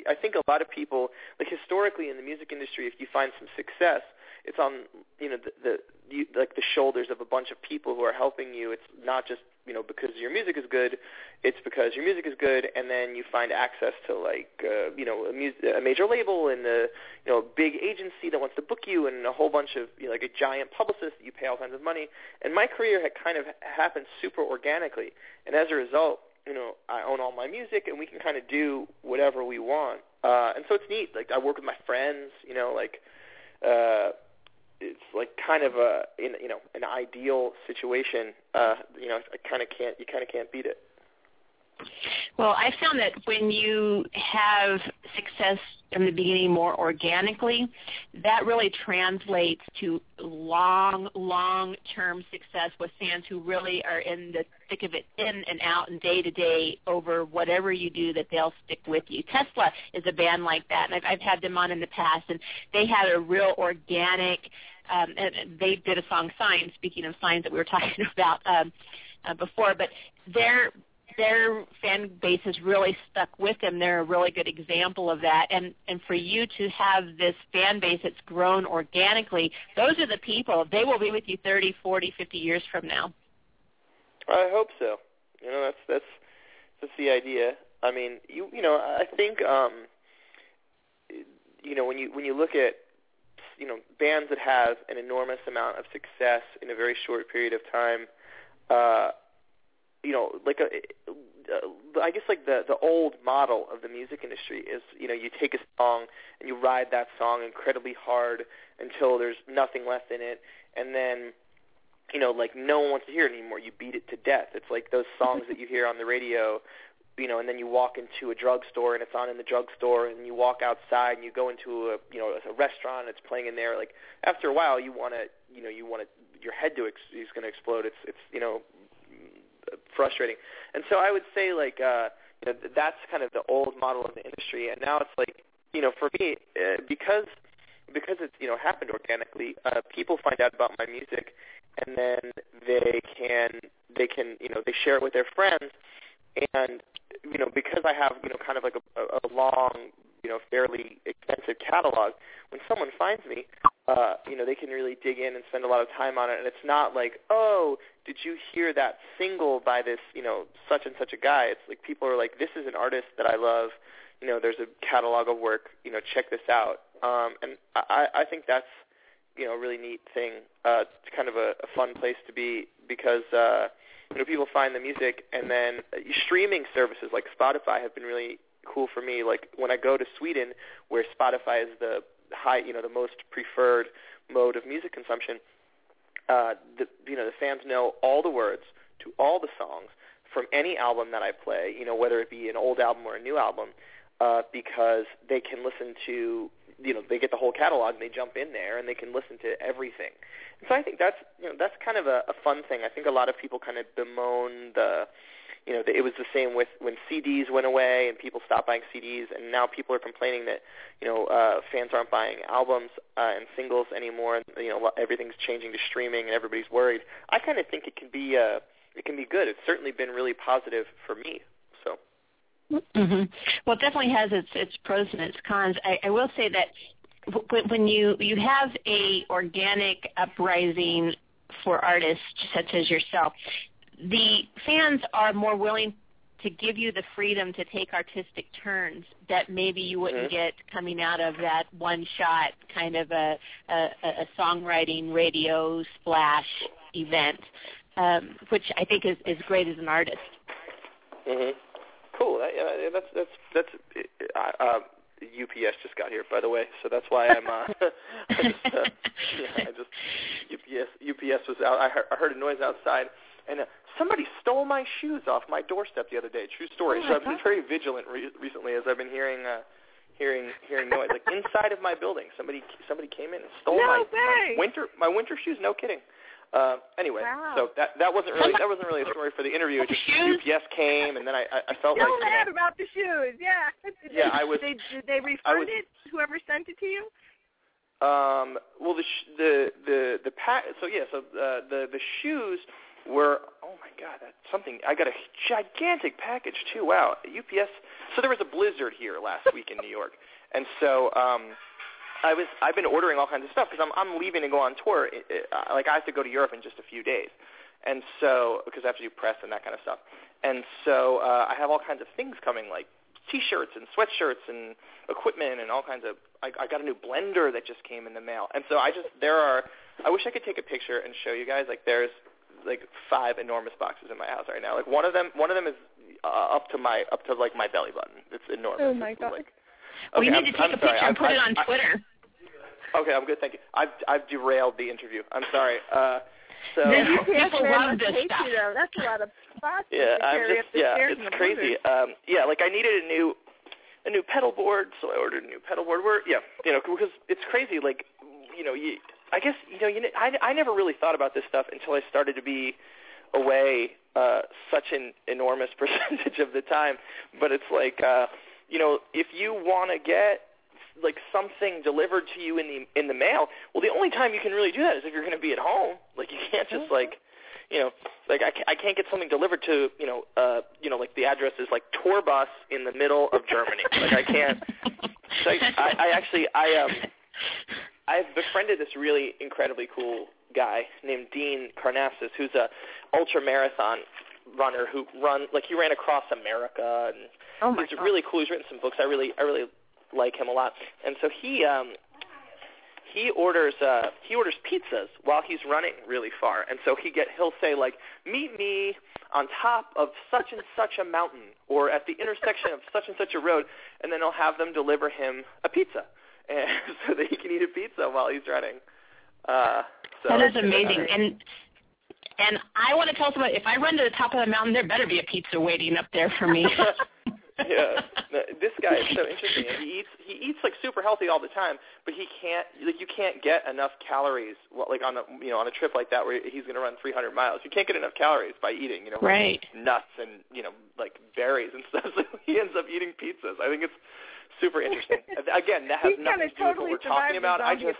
I think a lot of people, like historically in the music industry, if you find some success, it's on you know the, the you, like the shoulders of a bunch of people who are helping you. It's not just you know because your music is good, it's because your music is good, and then you find access to like uh, you know a, mu- a major label and a you know a big agency that wants to book you, and a whole bunch of you know, like a giant publicist that you pay all kinds of money. And my career had kind of happened super organically, and as a result, you know, I own all my music and we can kind of do whatever we want. Uh, and so it's neat. Like I work with my friends, you know, like, uh, it's like kind of a, in, you know, an ideal situation. Uh, you know, I kind of can't, you kind of can't beat it. Well, I found that when you have success from the beginning more organically, that really translates to long, long-term success with fans who really are in the thick of it, in and out and day to day over whatever you do, that they'll stick with you. Tesla is a band like that, and I've, I've had them on in the past, and they had a real organic. Um, and they did a song "Signs." Speaking of signs that we were talking about um, uh, before, but their their fan base has really stuck with them. They're a really good example of that. And and for you to have this fan base that's grown organically, those are the people. They will be with you 30, 40, 50 years from now. I hope so. You know, that's that's that's the idea. I mean, you you know, I think um you know when you when you look at you know bands that have an enormous amount of success in a very short period of time, uh, you know, like a, uh, I guess like the the old model of the music industry is you know you take a song and you ride that song incredibly hard until there's nothing left in it, and then you know, like no one wants to hear it anymore. You beat it to death. It's like those songs that you hear on the radio you know, and then you walk into a drugstore and it's on in the drugstore, and you walk outside and you go into a, you know, a restaurant and it's playing in there. Like after a while, you want to, you know, you want your head to ex- is going to explode. It's, it's, you know, frustrating. And so I would say like, uh, you know, that's kind of the old model of the industry, and now it's like, you know, for me, uh, because because it's you know happened organically, uh, people find out about my music, and then they can they can you know they share it with their friends, and you know, because I have, you know, kind of like a, a long, you know, fairly extensive catalog, when someone finds me, uh, you know, they can really dig in and spend a lot of time on it. And it's not like, oh, did you hear that single by this, you know, such and such a guy? It's like people are like, this is an artist that I love. You know, there's a catalog of work. You know, check this out. Um, and I, I think that's, you know, a really neat thing. Uh, it's kind of a, a fun place to be because, uh, you know, people find the music, and then uh, streaming services like Spotify have been really cool for me. Like when I go to Sweden, where Spotify is the high, you know, the most preferred mode of music consumption, uh, the you know the fans know all the words to all the songs from any album that I play. You know, whether it be an old album or a new album, uh, because they can listen to you know they get the whole catalog and they jump in there and they can listen to everything. And so I think that's you know that's kind of a, a fun thing. I think a lot of people kind of bemoan the you know it was the same with when CDs went away and people stopped buying CDs and now people are complaining that you know uh, fans aren't buying albums uh, and singles anymore and you know everything's changing to streaming and everybody's worried. I kind of think it can be uh, it can be good. It's certainly been really positive for me. Mm-hmm. Well, it definitely has its its pros and its cons. I, I will say that w- when you you have a organic uprising for artists such as yourself, the fans are more willing to give you the freedom to take artistic turns that maybe you wouldn't mm-hmm. get coming out of that one shot kind of a a, a songwriting radio splash event, um, which I think is is great as an artist. Mhm cool. That, that's that's that's. Uh, uh, UPS just got here, by the way, so that's why I'm. Uh, I just, uh, yeah, I just UPS UPS was out. I heard, I heard a noise outside, and uh, somebody stole my shoes off my doorstep the other day. True story. Oh so I've been very vigilant re- recently as I've been hearing. uh hearing hearing noise like inside of my building somebody somebody came in and stole no my, my winter my winter shoes no kidding uh, anyway, wow. so that that wasn't really that wasn't really a story for the interview. It just shoes? UPS came, and then I I, I felt Tell like that you know, about the shoes. Yeah. Did Yeah, they, I was- Did they, did they refund was- it? Whoever sent it to you? Um, well, the sh- the the the pack. So yeah, so uh, the the shoes were. Oh my God, that's something. I got a gigantic package too. Wow, UPS. So there was a blizzard here last week in New York, and so um, I was I've been ordering all kinds of stuff because I'm I'm leaving to go on tour. It, it, uh, like I have to go to Europe in just a few days, and so because I have to do press and that kind of stuff, and so uh, I have all kinds of things coming like T-shirts and sweatshirts and equipment and all kinds of. I, I got a new blender that just came in the mail, and so I just there are. I wish I could take a picture and show you guys. Like there's like five enormous boxes in my house right now. Like one of them, one of them is uh, up to my up to like my belly button. It's enormous. Oh my god. Like, we need I'm, to take I'm a picture and put it I'm- on Twitter. Okay, I'm good, thank you. I've I've derailed the interview. I'm sorry. Uh, so The Yeah. UPS People man love must this stuff. you though. That's a lot of boxes yeah, to I'm carry just up the yeah, stairs it's crazy. Um, yeah, like I needed a new a new pedal board, so I ordered a new pedal board. Where yeah, you know, because it's crazy. Like you know, you I guess you know, you I I never really thought about this stuff until I started to be away uh, such an enormous percentage of the time. But it's like uh, you know, if you want to get like something delivered to you in the in the mail, well, the only time you can really do that is if you're going to be at home. Like you can't just like, you know, like I, I can't get something delivered to you know, uh, you know, like the address is like Torbus in the middle of Germany. like I can't. So I, I, I actually I um I've befriended this really incredibly cool guy named Dean Karnazes, who's a ultra marathon runner who run like he ran across America and oh my he's god. really cool. He's written some books. I really, I really like him a lot, and so he um, he orders uh, he orders pizzas while he's running really far, and so he get he'll say like, "Meet me on top of such and such a mountain, or at the intersection of such and such a road," and then he'll have them deliver him a pizza, and so that he can eat a pizza while he's running. Uh, so that is amazing, and and I want to tell someone if I run to the top of the mountain, there better be a pizza waiting up there for me. yeah, this guy is so interesting. He eats he eats like super healthy all the time, but he can't like you can't get enough calories like on a you know on a trip like that where he's going to run 300 miles. You can't get enough calories by eating you know right. nuts and you know like berries and stuff. So he ends up eating pizzas. I think it's super interesting. Again, that has nothing to do totally with what we're talking about. I just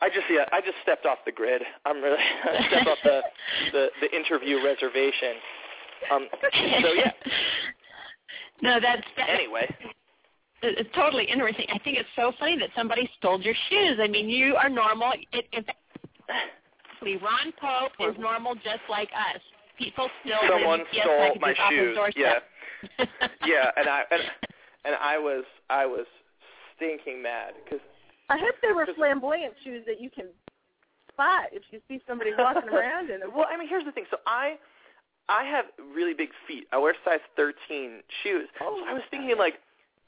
I just yeah, I just stepped off the grid. I'm really I stepped off the, the the interview reservation. Um, so yeah. No, that's that, anyway. It's totally interesting. I think it's so funny that somebody stole your shoes. I mean, you are normal. It, it, Ron Pope is normal, just like us. People still someone yes, stole my shoes. Yeah, yeah, and I and, and I was I was stinking mad because I hope they were flamboyant shoes that you can spot if you see somebody walking around in them. Well, I mean, here's the thing. So I I have really big feet. I wear size 13 shoes. Oh, so I was thinking like,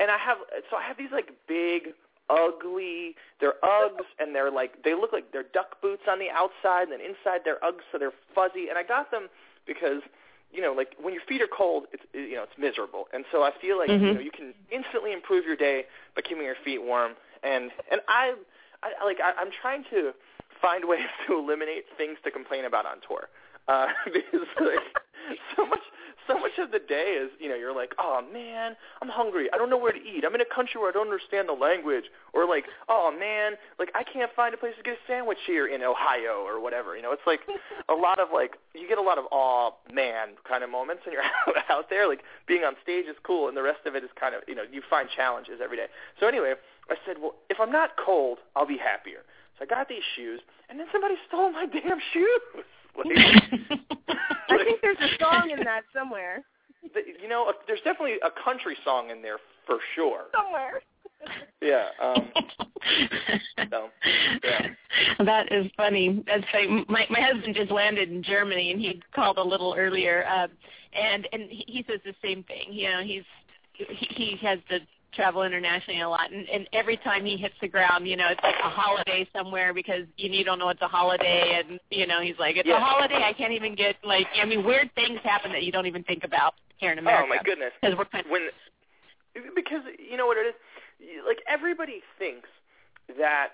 and I have so I have these like big, ugly. They're Uggs, and they're like they look like they're duck boots on the outside, and then inside they're Uggs, so they're fuzzy. And I got them because you know, like when your feet are cold, it's you know it's miserable, and so I feel like mm-hmm. you know you can instantly improve your day by keeping your feet warm. And and I, I like I, I'm trying to find ways to eliminate things to complain about on tour uh, because like so much so much of the day is you know you're like oh man I'm hungry. I don't know where to eat. I'm in a country where I don't understand the language. Or like oh man like I can't find a place to get a sandwich here in Ohio or whatever. You know it's like a lot of like you get a lot of oh man kind of moments when you're out, out there. Like being on stage is cool and the rest of it is kind of you know you find challenges every day. So anyway I said well if I'm not cold I'll be happier. So I got these shoes and then somebody stole my damn shoes like, I think there's a song in that somewhere. You know, there's definitely a country song in there for sure. Somewhere. Yeah. Um, so, yeah. That is funny. That's funny. My my husband just landed in Germany, and he called a little earlier, uh, and and he, he says the same thing. You know, he's he, he has the travel internationally a lot, and, and every time he hits the ground, you know, it's like a holiday somewhere because you, you don't know it's a holiday, and you know, he's like, it's yeah. a holiday. I can't even get like, I mean, weird things happen that you don't even think about here in oh, America. Oh my goodness! Because we're kind of, when because you know what it is, like everybody thinks that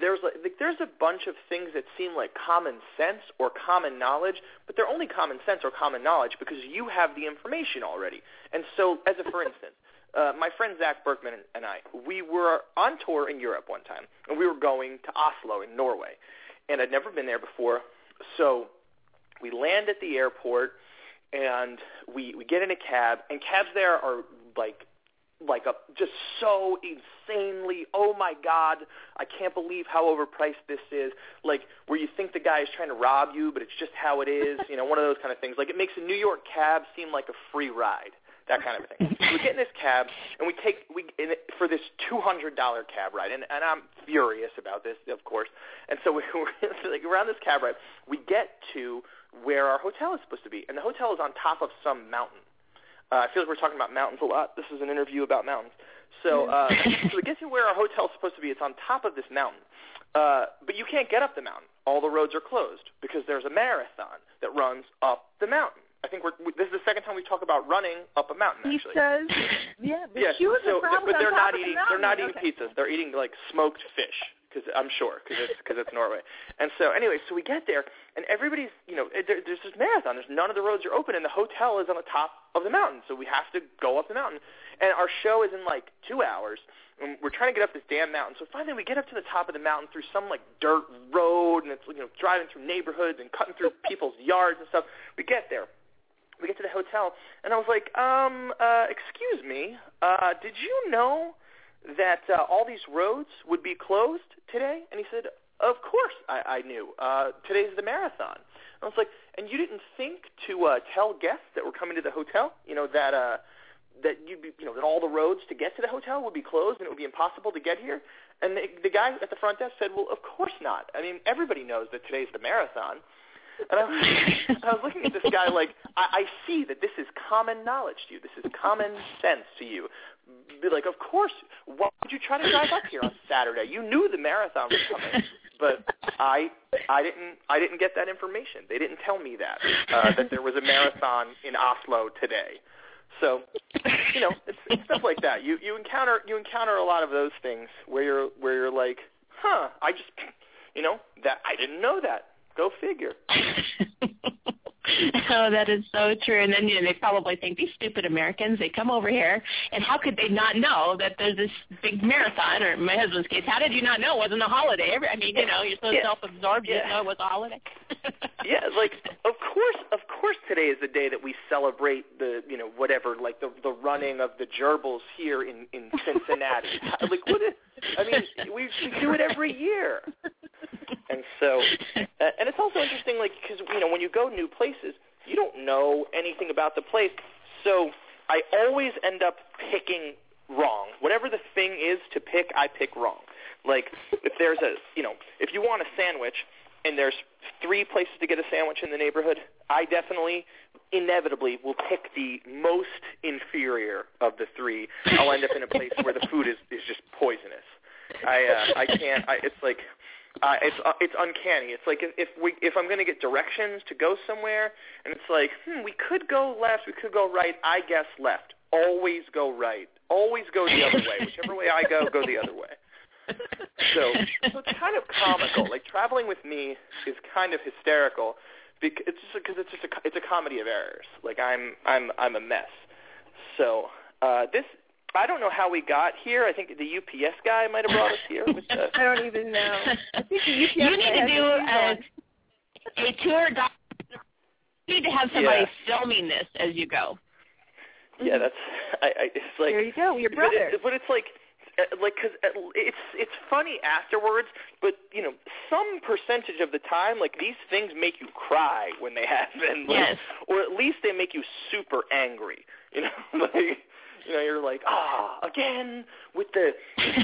there's like, like there's a bunch of things that seem like common sense or common knowledge, but they're only common sense or common knowledge because you have the information already. And so, as a for instance, uh, my friend Zach Berkman and I, we were on tour in Europe one time, and we were going to Oslo in Norway, and I'd never been there before. So we land at the airport, and we we get in a cab, and cabs there are like like a just so insanely oh my god i can't believe how overpriced this is. Like where you think the guy is trying to rob you but it's just how it is you know one of those kind of things. Like it makes a new york cab seem like a free ride that kind of thing. So we get in this cab and we take we in it, for this two hundred dollar cab ride, and and I'm furious about this, of course. And so we, we're like around this cab ride, we get to where our hotel is supposed to be, and the hotel is on top of some mountain. Uh, I feel like we're talking about mountains a lot. This is an interview about mountains. So, uh, so we get to where our hotel is supposed to be. It's on top of this mountain. Uh, but you can't get up the mountain. All the roads are closed because there's a marathon that runs up the mountain. I think we're this is the second time we talk about running up a mountain. He Actually, says, yeah, but yeah. she so, probably but they're not of the eating. They're not eating okay. pizzas. They're eating like smoked fish because I'm sure because it's because it's Norway. And so anyway, so we get there and everybody's you know eh, there, there's this marathon. There's none of the roads are open and the hotel is on the top of the mountain. So we have to go up the mountain. And our show is in like two hours. And we're trying to get up this damn mountain. So finally we get up to the top of the mountain through some like dirt road and it's you know driving through neighborhoods and cutting through people's yards and stuff. We get there we get to the hotel, and I was like, um, uh, excuse me, uh, did you know that uh, all these roads would be closed today? And he said, of course I, I knew. Uh, today's the marathon. And I was like, and you didn't think to uh, tell guests that were coming to the hotel, you know, that uh, that you'd be, you know, that all the roads to get to the hotel would be closed and it would be impossible to get here? And the, the guy at the front desk said, well, of course not. I mean, everybody knows that today's the marathon. And I was, I was looking at this guy like, I, I see that this is common knowledge to you. This is common sense to you. Be like, of course. Why would you try to drive up here on Saturday? You knew the marathon was coming, but I, I didn't, I didn't get that information. They didn't tell me that uh, that there was a marathon in Oslo today. So, you know, it's, it's stuff like that. You you encounter you encounter a lot of those things where you're where you're like, huh, I just, you know, that I didn't know that. Go figure. oh, that is so true. And then you know, they probably think these stupid Americans. They come over here, and how could they not know that there's this big marathon? Or in my husband's case, how did you not know it wasn't a holiday? Every, I mean, you know, you're so yeah. self-absorbed, you yeah. didn't know it was a holiday. yeah, like of course, of course, today is the day that we celebrate the, you know, whatever, like the the running of the gerbils here in in Cincinnati. like what? Is, I mean, we, we do it every year. And so, and it's also interesting, like, because you know, when you go new places, you don't know anything about the place. So I always end up picking wrong. Whatever the thing is to pick, I pick wrong. Like, if there's a, you know, if you want a sandwich and there's three places to get a sandwich in the neighborhood, I definitely, inevitably, will pick the most inferior of the three. I'll end up in a place where the food is is just poisonous. I uh, I can't. I, it's like uh, it's uh, it's uncanny. It's like if, if we if I'm going to get directions to go somewhere, and it's like, hmm, we could go left, we could go right. I guess left. Always go right. Always go the other way. Whichever way I go, go the other way. So, so it's kind of comical. Like traveling with me is kind of hysterical. Because it's just because it's just a it's a comedy of errors. Like I'm I'm I'm a mess. So uh, this I don't know how we got here. I think the UPS guy might have brought us here. With the... I don't even know. I think the UPS you need to do a, a tour guide. You need to have somebody yeah. filming this as you go. Yeah, that's. I, I it's like. There you go, your brother. But, it, but it's like, uh, like because it's it's funny afterwards, but you know, some percentage of the time, like these things make you cry when they happen, like, yes. or at least they make you super angry. You know, like you know, you're like, ah, again with the,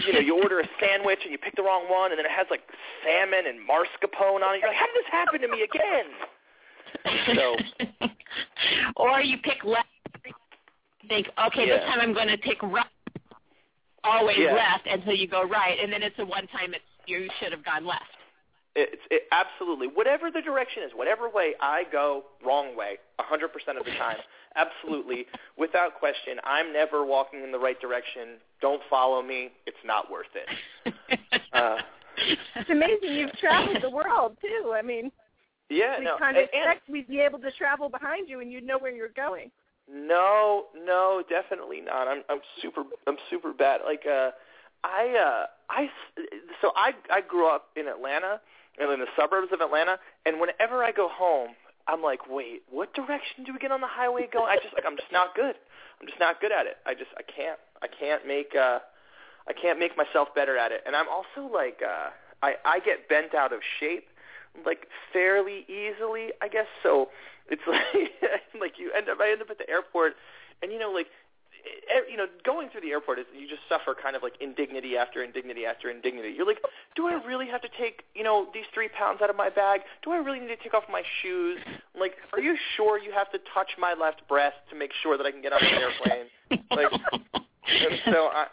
you know, you order a sandwich and you pick the wrong one, and then it has like salmon and mascarpone on it. You're like, how did this happen to me again? So, or you pick left. Think, okay, Yeah. this time I'm going to pick right. Always Yeah. left until you go right, and then it's a one time it's you should have gone left. It's it, absolutely whatever the direction is, whatever way I go, wrong way, a hundred percent of the time. Absolutely, without question. I'm never walking in the right direction. Don't follow me. It's not worth it. Uh, It's amazing you've traveled the world too. I mean, yeah, we no, kind of and- and- expect we'd be able to travel behind you and you'd know where you're going. No, no, definitely not. I'm I'm super I'm super bad. Like uh I uh I so I I grew up in Atlanta and in the suburbs of Atlanta and whenever I go home I'm like, "Wait, what direction do we get on the highway going?" I just like I'm just not good. I'm just not good at it. I just I can't I can't make uh I can't make myself better at it. And I'm also like uh I I get bent out of shape like fairly easily, I guess. So it's like like you end up I end up at the airport and you know like you know going through the airport is you just suffer kind of like indignity after indignity after indignity. You're like, do I really have to take you know these three pounds out of my bag? Do I really need to take off my shoes? Like, are you sure you have to touch my left breast to make sure that I can get on the airplane? Like, and so I,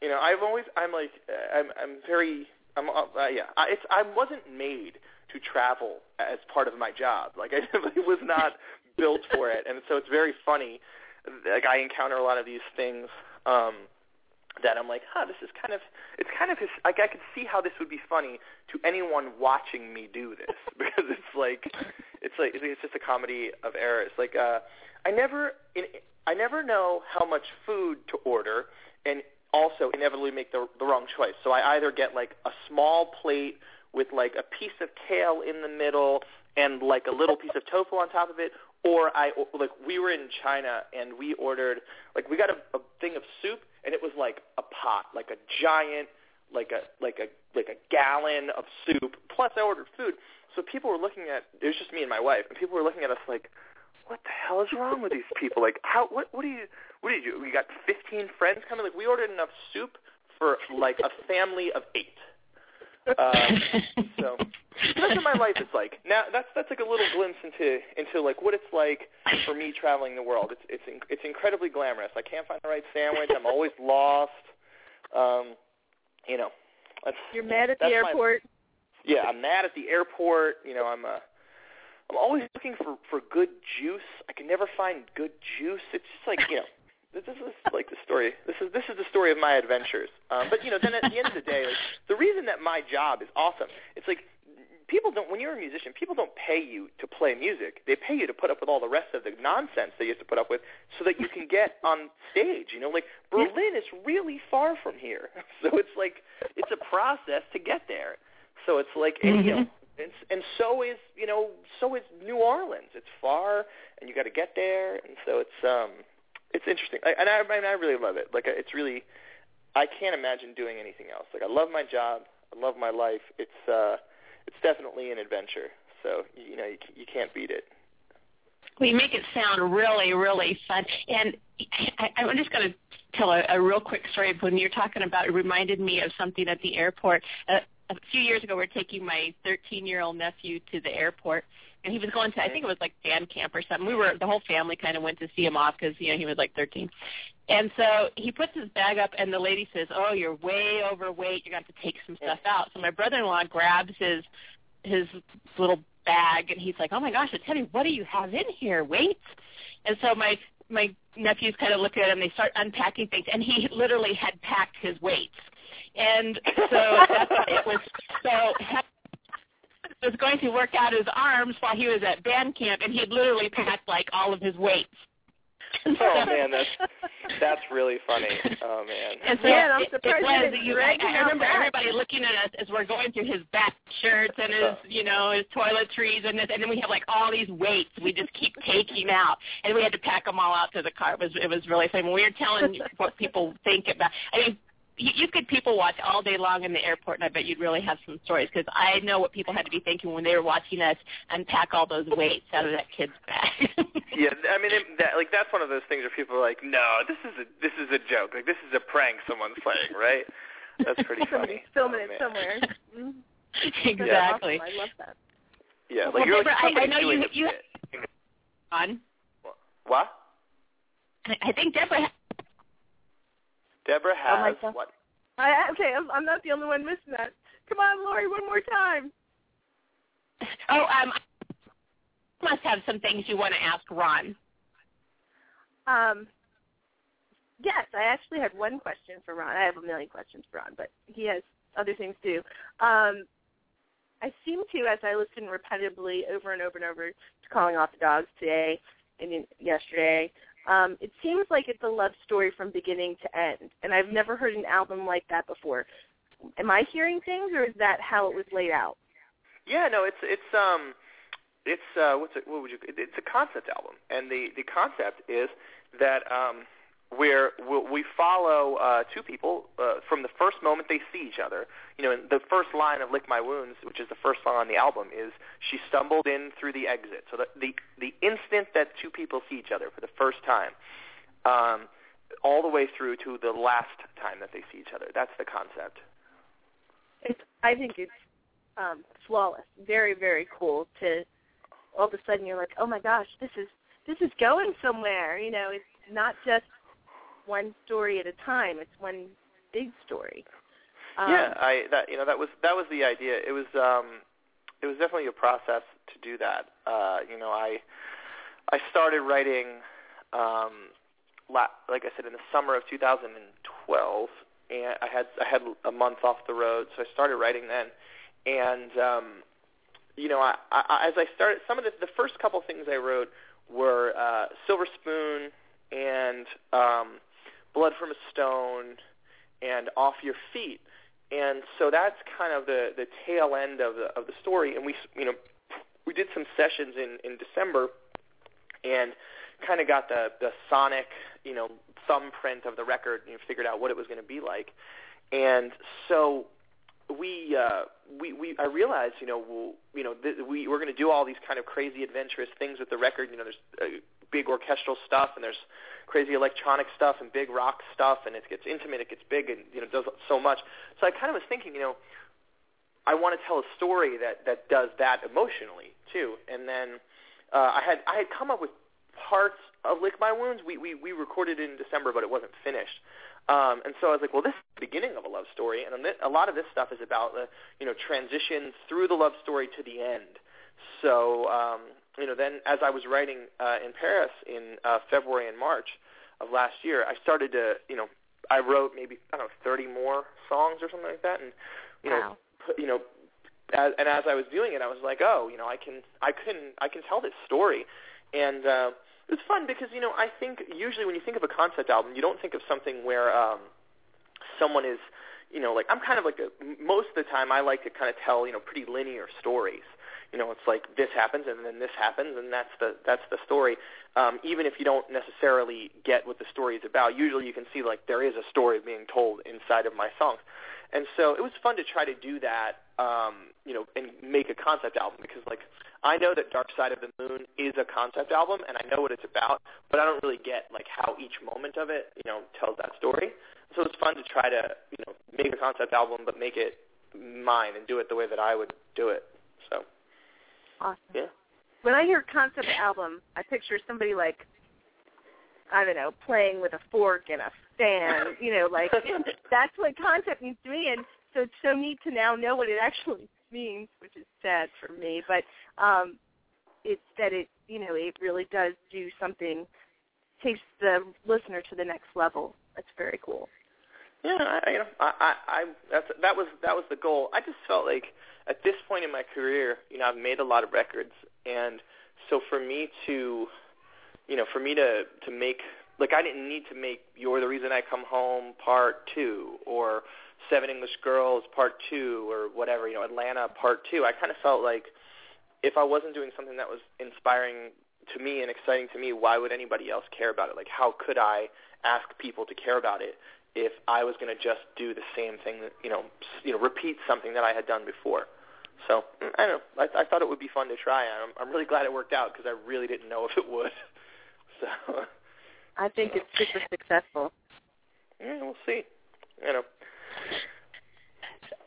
you know, I've always I'm like uh, I'm I'm very I'm uh, uh, yeah I, it's I wasn't made to travel as part of my job. Like I was not built for it, and so it's very funny. Like I encounter a lot of these things um, that I'm like, huh, this is kind of it's kind of his, like I could see how this would be funny to anyone watching me do this because it's like it's like it's just a comedy of errors. Like uh, I never in, I never know how much food to order, and also inevitably make the the wrong choice. So I either get like a small plate with like a piece of kale in the middle and like a little piece of tofu on top of it, or I like we were in China and we ordered like we got a, a thing of soup and it was like a pot, like a giant, like a like a like a gallon of soup. Plus I ordered food, so people were looking at it was just me and my wife, and people were looking at us like, what the hell is wrong with these people? Like, how? What? What do you? What do you do? We got 15 friends coming. Like, we ordered enough soup for like a family of eight. Um, so that's what my life is like. Now that's that's like a little glimpse into into like what it's like for me traveling the world. It's it's it's incredibly glamorous. I can't find the right sandwich. I'm always lost. Um, you know, that's you're mad at the airport. My, yeah, I'm mad at the airport. You know, I'm uh, I'm always looking for for good juice. I can never find good juice. It's just like you know, this is like the story. This is this is the story of my adventures. Um, but you know, then at the end of the day, like, the reason that my job is awesome, it's like people don't. When you're a musician, people don't pay you to play music. They pay you to put up with all the rest of the nonsense that you have to put up with, so that you can get on stage. You know, like Berlin is really far from here, so it's like it's a process to get there. So it's like, mm-hmm. and, you know, and, and so is you know, so is New Orleans. It's far, and you got to get there, and so it's um, it's interesting, I, and I I really love it. Like it's really, I can't imagine doing anything else. Like I love my job, I love my life. It's uh, it's definitely an adventure. So you know, you you can't beat it. You make it sound really, really fun. And I, I'm just going to tell a, a real quick story. When you're talking about, it reminded me of something at the airport. Uh, a few years ago, we were taking my 13-year-old nephew to the airport, and he was going to I think it was like band camp or something. We were the whole family kind of went to see him off because you know he was like 13, and so he puts his bag up, and the lady says, "Oh, you're way overweight. You're going to have to take some stuff out." So my brother-in-law grabs his his little bag, and he's like, "Oh my gosh, it's heavy. What do you have in here? Weights?" And so my my nephews kind of look at him. And they start unpacking things, and he literally had packed his weights and so that's it was so was going to work out his arms while he was at band camp, and he'd literally packed like all of his weights. oh man, that's that's really funny. Oh man. And so yeah, I'm surprised it, it was, you, I, I remember back. everybody looking at us as we're going through his back shirts and his, oh. you know, his toiletries and this, and then we have like all these weights we just keep taking out, and we had to pack them all out to the car. It was it was really funny. When we were telling what people think about, I mean, you, you could people watch all day long in the airport, and I bet you'd really have some stories because I know what people had to be thinking when they were watching us unpack all those weights out of that kid's bag. yeah, I mean, it, that, like that's one of those things where people are like, "No, this is a this is a joke. Like this is a prank someone's playing, right?" That's pretty funny. Filming oh, it somewhere. Mm-hmm. exactly. Awesome. I love that. Yeah, like well, you're Debra, like I, I know you. You, on. What? I think Debra Debra oh, has oh what? I, okay, I'm, I'm not the only one missing that. Come on, Lori, one more time. Oh, um, must have some things you want to ask Ron. Um, yes, I actually had one question for Ron. I have a million questions for Ron, but he has other things too. Um, I seem to, as I listen repetitively over and over and over to calling off the dogs today and yesterday, um, it seems like it's a love story from beginning to end, and I've never heard an album like that before. Am I hearing things, or is that how it was laid out? Yeah, no, it's it's um, it's uh, what's it? What would you? It's a concept album, and the the concept is that um, where we follow uh, two people uh, from the first moment they see each other. You know, the first line of "Lick My Wounds," which is the first song on the album, is "She stumbled in through the exit." So the the, the instant that two people see each other for the first time, um, all the way through to the last time that they see each other. That's the concept. It's. I think it's um, flawless. Very, very cool. To all of a sudden you're like, oh my gosh, this is this is going somewhere. You know, it's not just one story at a time. It's one big story. Um, yeah, I that you know that was that was the idea. It was um it was definitely a process to do that. Uh, you know, I I started writing um la- like I said in the summer of 2012 and I had I had a month off the road, so I started writing then. And um you know, I, I as I started some of the the first couple things I wrote were uh Silver Spoon and um Blood from a Stone, and Off Your Feet. And so that's kind of the the tail end of the of the story. And we you know we did some sessions in in December, and kind of got the the sonic you know thumbprint of the record and you figured out what it was going to be like. And so we uh, we we I realized, you know, we'll, you know, th- we we're going to do all these kind of crazy adventurous things with the record. You know, there's uh, big orchestral stuff and there's crazy electronic stuff and big rock stuff, and it gets intimate, it gets big, and you know, does so much. So I kind of was thinking, you know, I want to tell a story that that does that emotionally too. And then uh, I had I had come up with parts of Lick My Wounds. We we we recorded it in December, but it wasn't finished. Um, and so I was like, well, this is the beginning of a love story, and a lot of this stuff is about the, you know, transitions through the love story to the end. So, um, you know, then as I was writing uh, in Paris in uh, February and March of last year, I started to, you know, I wrote maybe I don't know 30 more songs or something like that, and you wow. know, put, you know, as, and as I was doing it, I was like, oh, you know, I can, I can, I can tell this story, and uh, it was fun because you know I think usually when you think of a concept album, you don't think of something where um, someone is you know like I'm kind of like a, most of the time I like to kind of tell you know pretty linear stories. You know, it's like this happens and then this happens and that's the that's the story. Um, even if you don't necessarily get what the story is about, usually you can see like there is a story being told inside of my songs. And so it was fun to try to do that, um, you know, and make a concept album because like I know that Dark Side of the Moon is a concept album, and I know what it's about, but I don't really get like how each moment of it, you know, tells that story. So it's fun to try to, you know, make a concept album, but make it mine and do it the way that I would do it. So. Awesome. Yeah. When I hear concept album, I picture somebody like, I don't know, playing with a fork and a fan. You know, like that's what concept means to me, and so it's so neat to now know what it actually means, which is sad for me. But um, it's that it you know it really does do something, takes the listener to the next level. That's very cool. Yeah, I, you know, I, I, I that's that was that was the goal. I just felt like at this point in my career, you know, I've made a lot of records, and so for me to, you know, for me to to make like I didn't need to make "You're the Reason I Come Home" part two or Seven English Girls Part Two or whatever, you know, Atlanta Part Two. I kind of felt like if I wasn't doing something that was inspiring to me and exciting to me, why would anybody else care about it? Like, how could I ask people to care about it if I was going to just do the same thing that you know, you know, repeat something that I had done before? So mm, I don't know. I, I thought it would be fun to try. I'm, I'm really glad it worked out because I really didn't know if it would. So I think it's super successful. Yeah, we'll see. You know.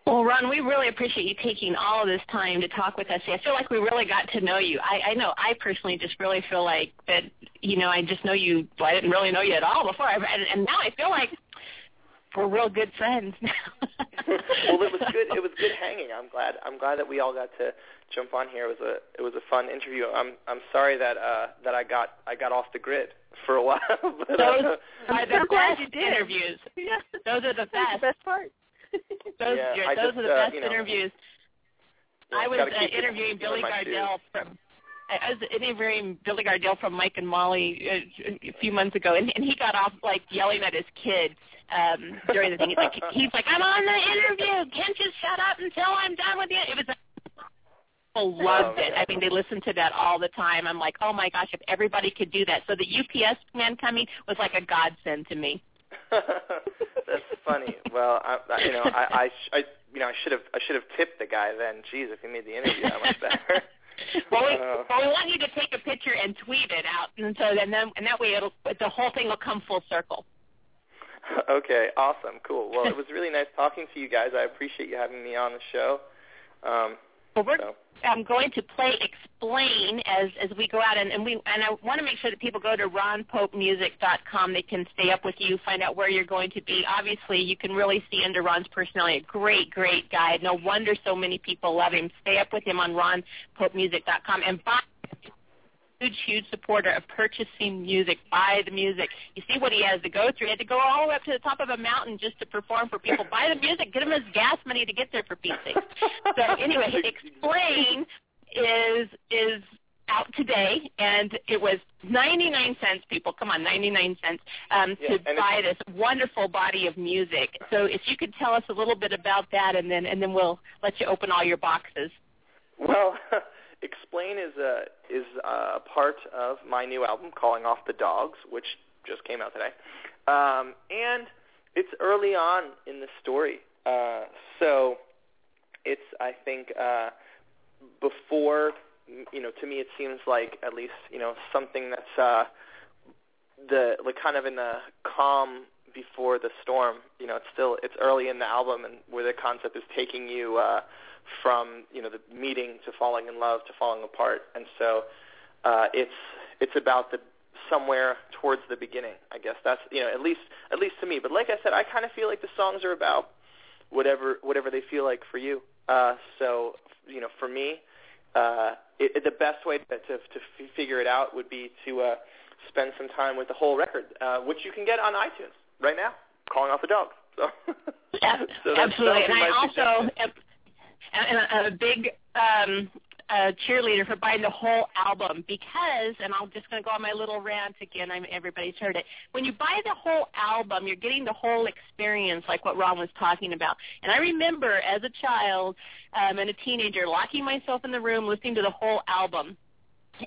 Well, Ron, we really appreciate you taking all of this time to talk with us. I feel like we really got to know you. I, I know I personally just really feel like that, you know, I just know you. Well, I didn't really know you at all before, and, and now I feel like we're real good friends now. well, it was good. It was good hanging. I'm glad. I'm glad that we all got to jump on here. It was a it was a fun interview. I'm I'm sorry that uh that I got I got off the grid for a while. But, Those uh, are so the glad best you did. interviews. Yeah, Those are the best. the best part. Those, Yeah, you're- those just, are the uh, best you know, interviews. yeah, I was uh, interviewing Billy. Gardell from. I was interviewing Billy Gardell from Mike and Molly uh, a few months ago, and, and he got off like yelling at his kids um, during the thing. He's like, he's like, "I'm on the interview. Can't you shut up until I'm done with you?" It was. People loved it. I mean, they listened to that all the time. I'm like, oh my gosh, if everybody could do that. So the UPS man coming was like a godsend to me. That's funny. Well, I, I you know, I, I, sh- I, you know, I should have, I should have tipped the guy then. Jeez, if he made the interview that much better. well, we, Uh, well, we want you to take a picture and tweet it out, and so then, then and that way it'll the whole thing will come full circle. okay, awesome, cool. Well, it was really nice talking to you guys. I appreciate you having me on the show. Um, Well, we're so, I'm going to play explain as as we go out, and, and we and I want to make sure that people go to ronpopemusic.com. They can stay up with you, find out where you're going to be. Obviously, you can really see into Ron's personality. A great, great guy. No wonder so many people love him. Stay up with him on ronpopemusic.com and buy. Huge, huge supporter of purchasing music. Buy the music. You see what he has to go through. He had to go all the way up to the top of a mountain just to perform for people. Buy the music. Get him his gas money to get there for Pete's sake. So anyway, explain is is out today, and it was 99 cents. People, come on, 99 cents um, Yeah, to buy this wonderful body of music. So if you could tell us a little bit about that, and then and then we'll let you open all your boxes. well, explain is a is a part of my new album, Calling Off the Dogs, which just came out today. Um, and it's early on in the story, uh, so it's I think uh, before you know to me it seems like at least you know something that's uh, the like kind of in the calm before the storm. You know, it's still it's early in the album and where the concept is taking you uh, from you know the meeting to falling in love to falling apart, and so uh, it's it's about the somewhere towards the beginning. I guess that's you know at least at least to me. But like I said, I kind of feel like the songs are about whatever whatever they feel like for you. Uh, so you know, for me, uh, it, it, the best way to to, to f- figure it out would be to uh, spend some time with the whole record, uh, which you can get on iTunes right now. Calling off the dog. So, so absolutely, and I also am a, a big um, a cheerleader for buying the whole album because, and I'm just going to go on my little rant again. I'm everybody's heard it. When you buy the whole album, you're getting the whole experience, like what Ron was talking about. And I remember as a child um, and a teenager locking myself in the room, listening to the whole album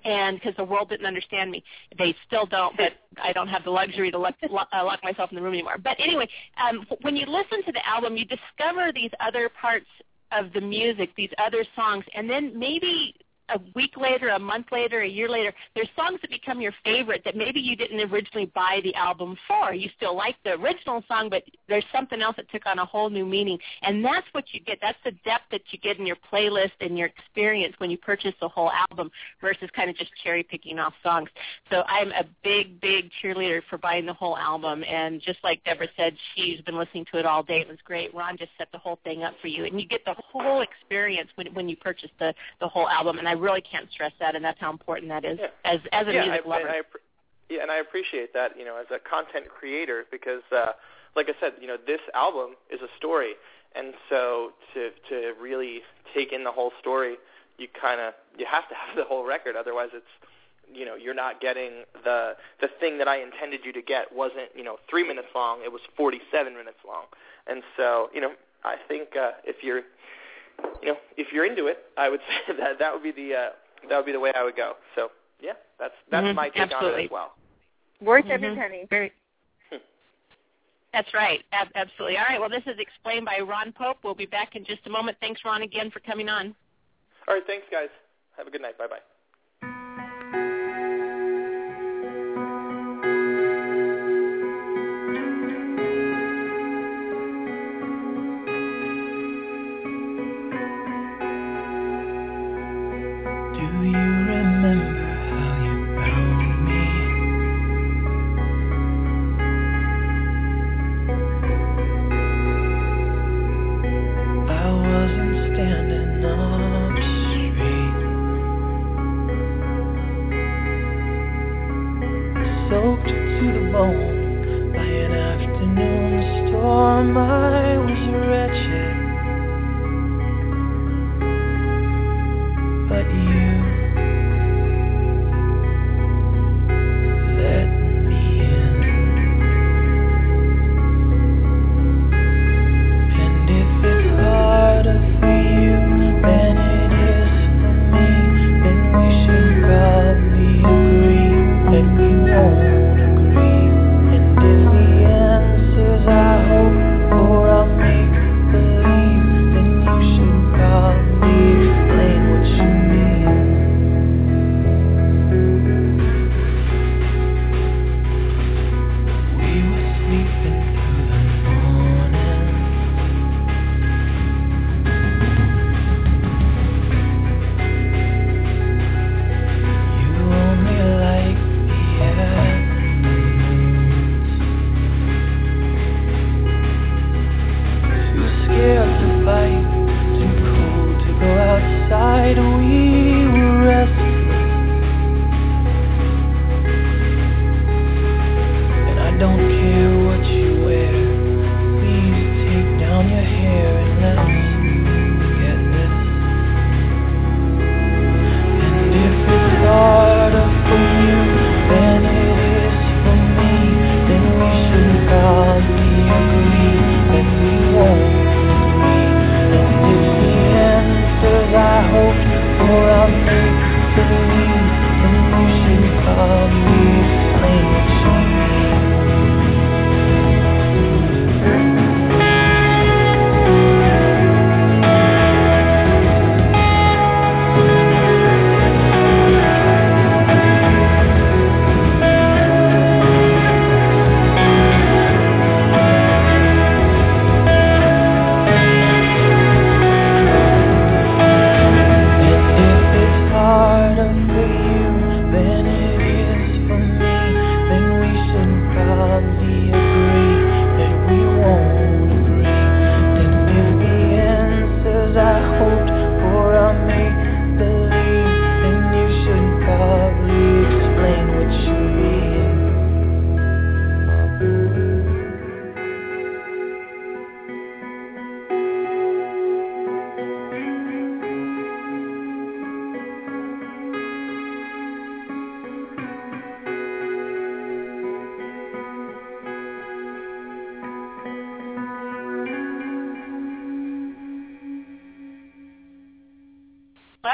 and because the world didn't understand me, they still don't. But I don't have the luxury to lock, lock, uh, lock myself in the room anymore. But anyway, um, when you listen to the album, you discover these other parts of the music, these other songs, and then maybe a week later, a month later, a year later, there's songs that become your favorite that maybe you didn't originally buy the album for. You still like the original song, but there's something else that took on a whole new meaning. And that's what you get. That's the depth that you get in your playlist and your experience when you purchase the whole album versus kind of just cherry picking off songs. So I'm a big, big cheerleader for buying the whole album. And just like Debra said, she's been listening to it all day. It was great. Ron just set the whole thing up for you. And you get the whole experience when, when you purchase the, the whole album. And I really can't stress that, and that's how important that is yeah. as as a yeah, music I, lover. And I, yeah, and I appreciate that, you know, as a content creator because, uh, like I said, you know, this album is a story, and so to to really take in the whole story, you kind of you have to have the whole record, otherwise it's you know you're not getting the the thing that I intended you to get wasn't you know three minutes long it was 47 minutes long and so you know I think uh, if you're you know, if you're into it, I would say that that would be the uh, that would be the way I would go. So yeah, that's that's mm-hmm. my take Absolutely. on it as well. Worth mm-hmm. every penny. Very. That's right. Ab- absolutely. All right. Well, this is explained by Ron Pope. We'll be back in just a moment. Thanks, Ron, again for coming on. All right. Thanks, guys. Have a good night. Bye bye.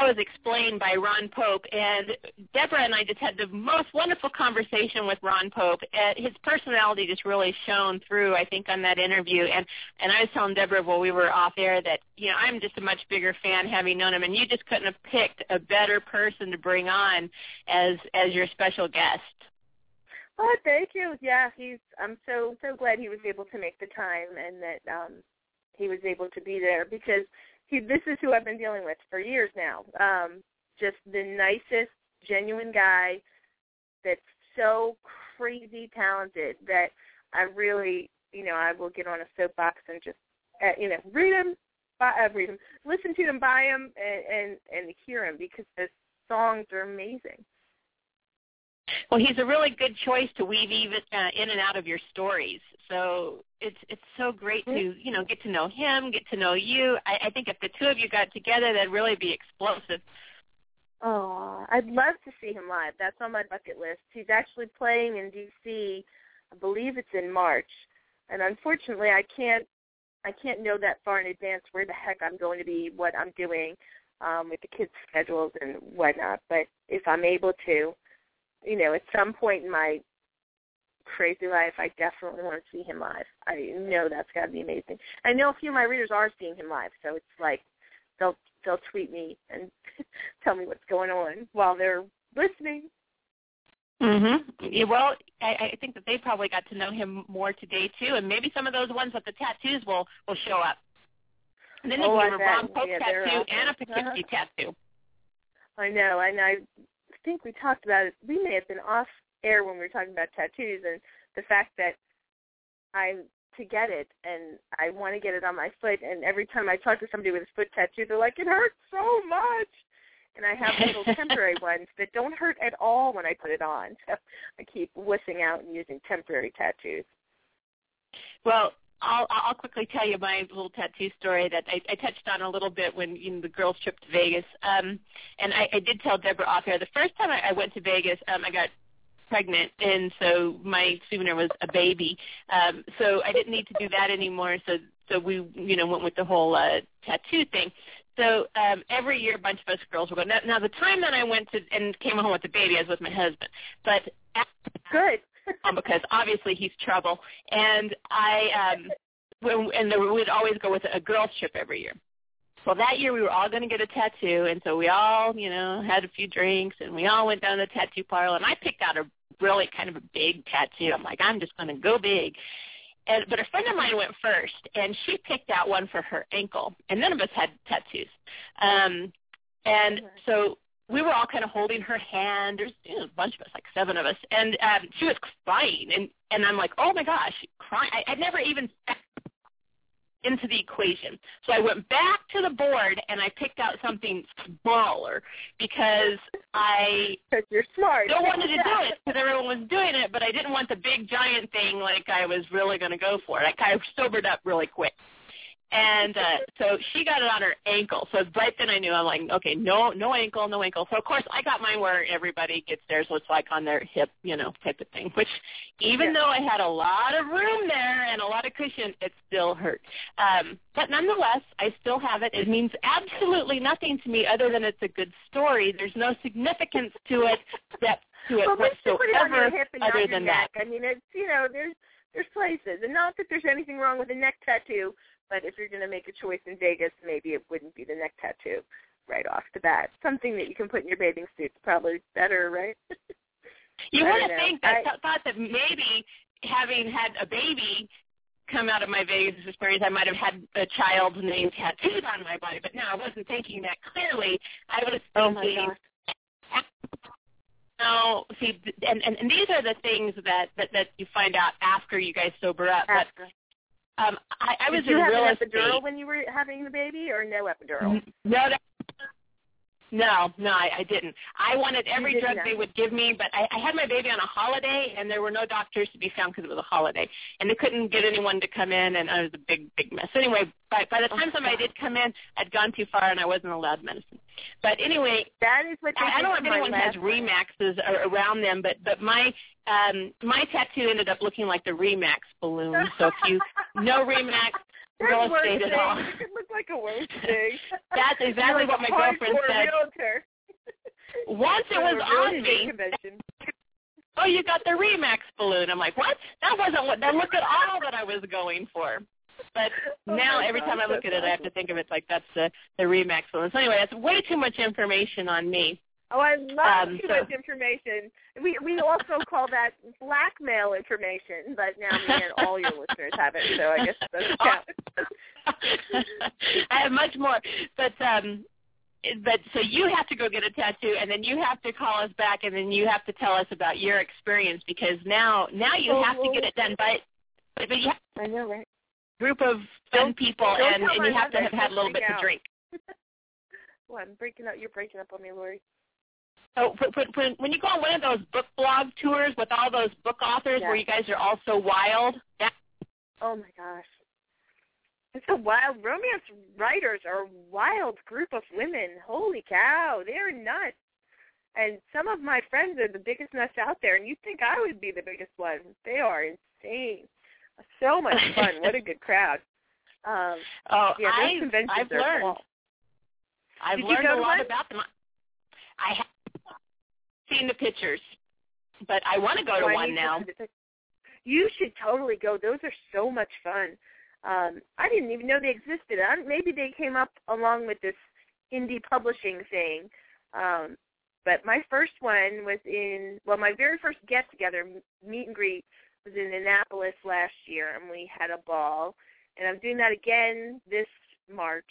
Was explained by Ron Pope, and Debra and I just had the most wonderful conversation with Ron Pope. And his personality just really shone through, I think, on that interview. And and I was telling Debra while we were off air that you know I'm just a much bigger fan having known him, and you just couldn't have picked a better person to bring on as as your special guest. Oh, thank you. Yeah, he's. I'm so so glad he was able to make the time and that um he was able to be there because he. This is who I've been dealing with for years now. Um, just the nicest, genuine guy that's so crazy talented that I really, you know, I will get on a soapbox and just, uh, you know, read him, buy, uh, read him, listen to him, buy him, and and, and hear him because the songs are amazing. Well, he's a really good choice to weave even uh, in and out of your stories. So it's it's so great to you know get to know him, get to know you. I, I think if the two of you got together, that'd really be explosive. Oh, I'd love to see him live. That's on my bucket list. He's actually playing in D.C. I believe it's in March, and unfortunately, I can't I can't know that far in advance where the heck I'm going to be, what I'm doing um, with the kids' schedules and whatnot. But if I'm able to, you know, at some point in my crazy life, I definitely want to see him live. I know that's got to be amazing. I know a few of my readers are seeing him live, so it's like they'll they'll tweet me and tell me what's going on while they're listening. Mhm. Yeah, well, I, I think that they probably got to know him more today too, and maybe some of those ones with the tattoos will will show up. And then oh, there's a Ron Pope yeah, tattoo and a Poughkeepsie uh-huh. tattoo. I know, and I think we talked about it. We may have been off air when we were talking about tattoos and the fact that I'm to get it and I want to get it on my foot and every time I talk to somebody with a foot tattoo they're like it hurts so much and I have little temporary ones that don't hurt at all when I put it on so I keep wussing out and using temporary tattoos. Well, I'll I'll quickly tell you my little tattoo story that I, I touched on a little bit when you know, the girls trip to Vegas. Um, and I, I did tell Debra off air the first time I, I went to Vegas, um, I got pregnant, and so my souvenir was a baby. Um, so I didn't need to do that anymore. So so we you know went with the whole uh, tattoo thing. So um, every year, a bunch of us girls would go. Now, now the time that I went to and came home with the baby, I was with my husband. But good um, because obviously he's trouble, and I um, when, and there, we'd always go with a girls trip every year. Well, that year we were all going to get a tattoo, and so we all, you know, had a few drinks, and we all went down to the tattoo parlor, and I picked out a really kind of a big tattoo. I'm like, I'm just going to go big. And, but a friend of mine went first, and she picked out one for her ankle, and none of us had tattoos. Um, and so we were all kind of holding her hand. There's you know, a bunch of us, like seven of us, and um, she was crying, and and I'm like, oh my gosh, crying. I, I'd never even into the equation. So I went back to the board and I picked out something smaller because I because you're smart. still wanted to do it because everyone was doing it, but I didn't want the big giant thing like I was really going to go for it. I kind of sobered up really quick. And uh, so she got it on her ankle. So right then I knew I'm like, okay, no, no ankle, no ankle. So of course I got mine where everybody gets theirs, it's like on their hip, you know, type of thing. Which even Yeah. though I had a lot of room there and a lot of cushion, it still hurt. Um, but nonetheless, I still have it. It means absolutely nothing to me other than it's a good story. There's no significance to it, depth to it well, let's just put it whatsoever, hip and other than neck. that. I mean, it's you know, there's there's places, and not that there's anything wrong with a neck tattoo, but if you're going to make a choice in Vegas, maybe it wouldn't be the neck tattoo right off the bat. Something that you can put in your bathing suit's probably better, right? You I would don't have think that I- thought that maybe having had a baby come out of my Vegas experience, I might have had a child's name tattooed on my body. But no, I wasn't thinking that clearly. I was oh my gosh. no, see, and, and and these are the things that that that you find out after you guys sober up. But After. Um, I, I was Did you in have real an estate. epidural when you were having the baby, or no epidural? No, that, no, no, I, I didn't. I wanted every did drug they would give me, but I, I had my baby on a holiday, and there were no doctors to be found because it was a holiday, and they couldn't get anyone to come in, and it was a big, big mess. So anyway, by, by the Oh, time somebody did come in, I'd gone too far, and I wasn't allowed medicine. But anyway, That is what I, I don't know if anyone has. Remaxes around them, but but my um my tattoo ended up looking like the Remax balloon. So if you know Remax, real estate at all. It could look like a worst thing. That's exactly what my girlfriend said. Realtor. Once it was on me. Convention. Oh, you got the Remax balloon. I'm like, what? That wasn't what. That look at all that I was going for. But Oh now every time I look at it, I have to think of it like that's the the Remax balloon. So anyway, that's way too much information on me. Oh, I love Um, too so- much information. We we also call that blackmail information, but now me and all your listeners have it, so I guess it doesn't count. I have much more, but um, but so you have to go get a tattoo, and then you have to call us back, and then you have to tell us about your experience because now now you Oh, have to get it done. But but, but you have I know, right? group of fun people, and, and you have to have had a little bit freak to drink. Well, I'm breaking up. You're breaking up on me, Lori. So when- when, when, when you go on one of those book blog tours with all those book authors Yeah. where you guys are all so wild, that, Oh my gosh. It's a wild romance writers are a wild group of women. Holy cow, they're nuts. And some of my friends are the biggest nuts out there, and you'd think I would be the biggest one. They are insane. So much fun. what a good crowd. Um, oh, yeah, those I've, conventions I've are learned. cool. I've Did you learned go a lot one? about them. I have seen the pictures, but I want to go to one to now. see the pic- You should totally go. Those are so much fun. Um, I didn't even know they existed. I, maybe they came up along with this indie publishing thing. Um, but my first one was in well, my very first get together meet and greet was in Annapolis last year, and we had a ball. And I'm doing that again this March.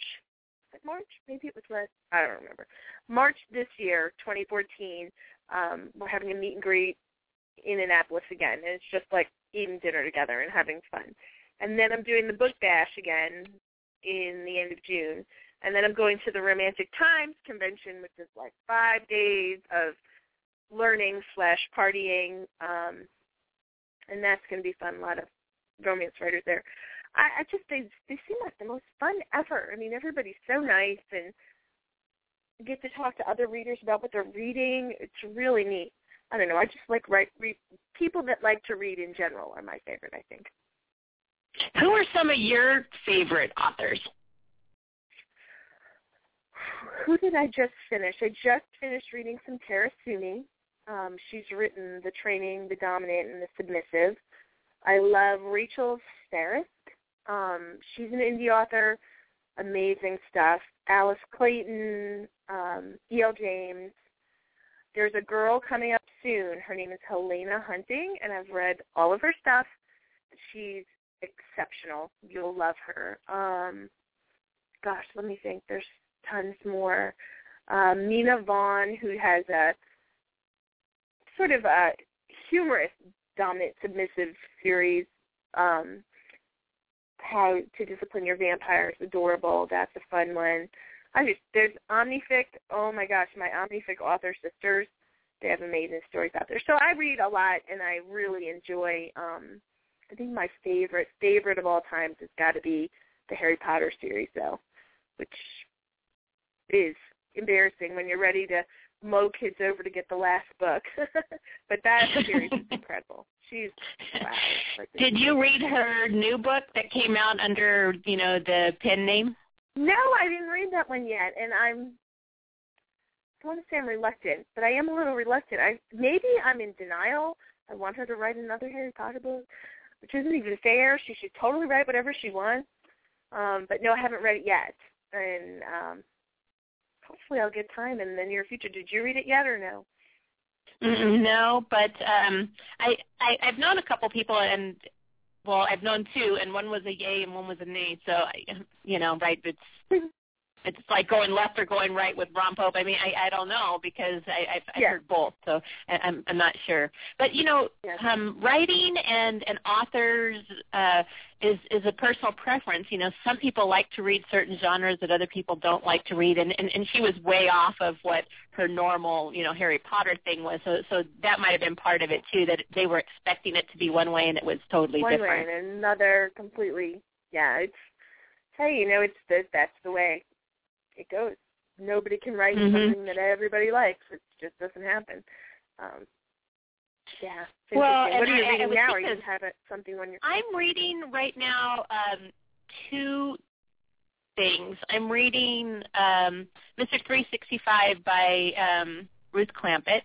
Was it March? Maybe it was last. I don't remember. March this year, 2014. Um, we're having a meet and greet in Annapolis again, and it's just like eating dinner together and having fun. And then I'm doing the book bash again in the end of June, and then I'm going to the Romantic Times convention, which is like five days of learning slash partying, um, and that's going to be fun. A lot of romance writers there. I, I just they they seem like the most fun ever. I mean, everybody's so nice and get to talk to other readers about what they're reading. It's really neat. I don't know. I just like write read, people that like to read in general are my favorite. I think. Who are some of your favorite authors? Who did I just finish? I just finished reading some Tara Sue Me. Um, she's written The Training, The Dominant, and The Submissive. I love Rachel Ferris. Um, she's an indie author. Amazing stuff. Alice Clayton, um, E.L. James. There's a girl coming up soon. Her name is Helena Hunting, and I've read all of her stuff. She's exceptional. You'll love her. Um, gosh, let me think. There's tons more. Um, Vaughn, who has a sort of a humorous dominant submissive series. Um, how to discipline your vampires, adorable. That's a fun one. I just there's Omnific. Oh my gosh, my Omnific author sisters. They have amazing stories out there. So I read a lot, and I really enjoy. um I think my favorite favorite of all times has got to be the Harry Potter series, though, which is embarrassing when you're ready to mow kids over to get the last book. but that series is incredible. She's wow. Like Did you read her new book that came out under, you know, the pen name? No, I didn't read that one yet, and I'm. I want to say I'm reluctant, but I am a little reluctant. I maybe I'm in denial. I want her to write another Harry Potter book, which isn't even fair. She should totally write whatever she wants. Um, but no, I haven't read it yet, and um, hopefully I'll get time in the near future. Did you read it yet or no? Mm-mm, no, but um, I, I I've known a couple people, and well, I've known two, and one was a yay and one was a nay. So I, you know, right? It's it's like going left or going right with Ron Pope. I mean, I I don't know because I I've, I've Yeah. heard both, so I, I'm I'm not sure. But you know, Yeah. um, writing and and authors uh, is is a personal preference. You know, some people like to read certain genres that other people don't like to read, and and, and she was way off of what her normal you know Harry Potter thing was. So so that might have been part of it too. That they were expecting it to be one way and it was totally one different. way and another completely. Yeah, it's hey, you know, it's the, that's the way it goes. Nobody can write Mhm. something that everybody likes. It just doesn't happen. Um, yeah. Well, interesting. what and are you I- I reading would now? think Or you that- have it, something on your? I'm reading right now um, two things. I'm reading um, Mr. 365 by um, Ruth Clampett,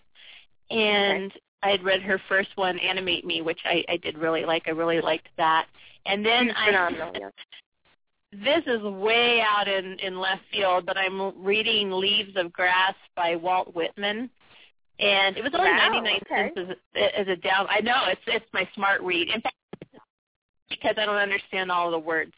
and okay. I had read her first one, Animate Me, which I, I did really like. I really liked that. And then I yeah. this is way out in in left field, but I'm reading Leaves of Grass by Walt Whitman. And it was only Wow, 99 okay. cents as a, as a down. I know it's it's my smart read. In fact, because I don't understand all of the words,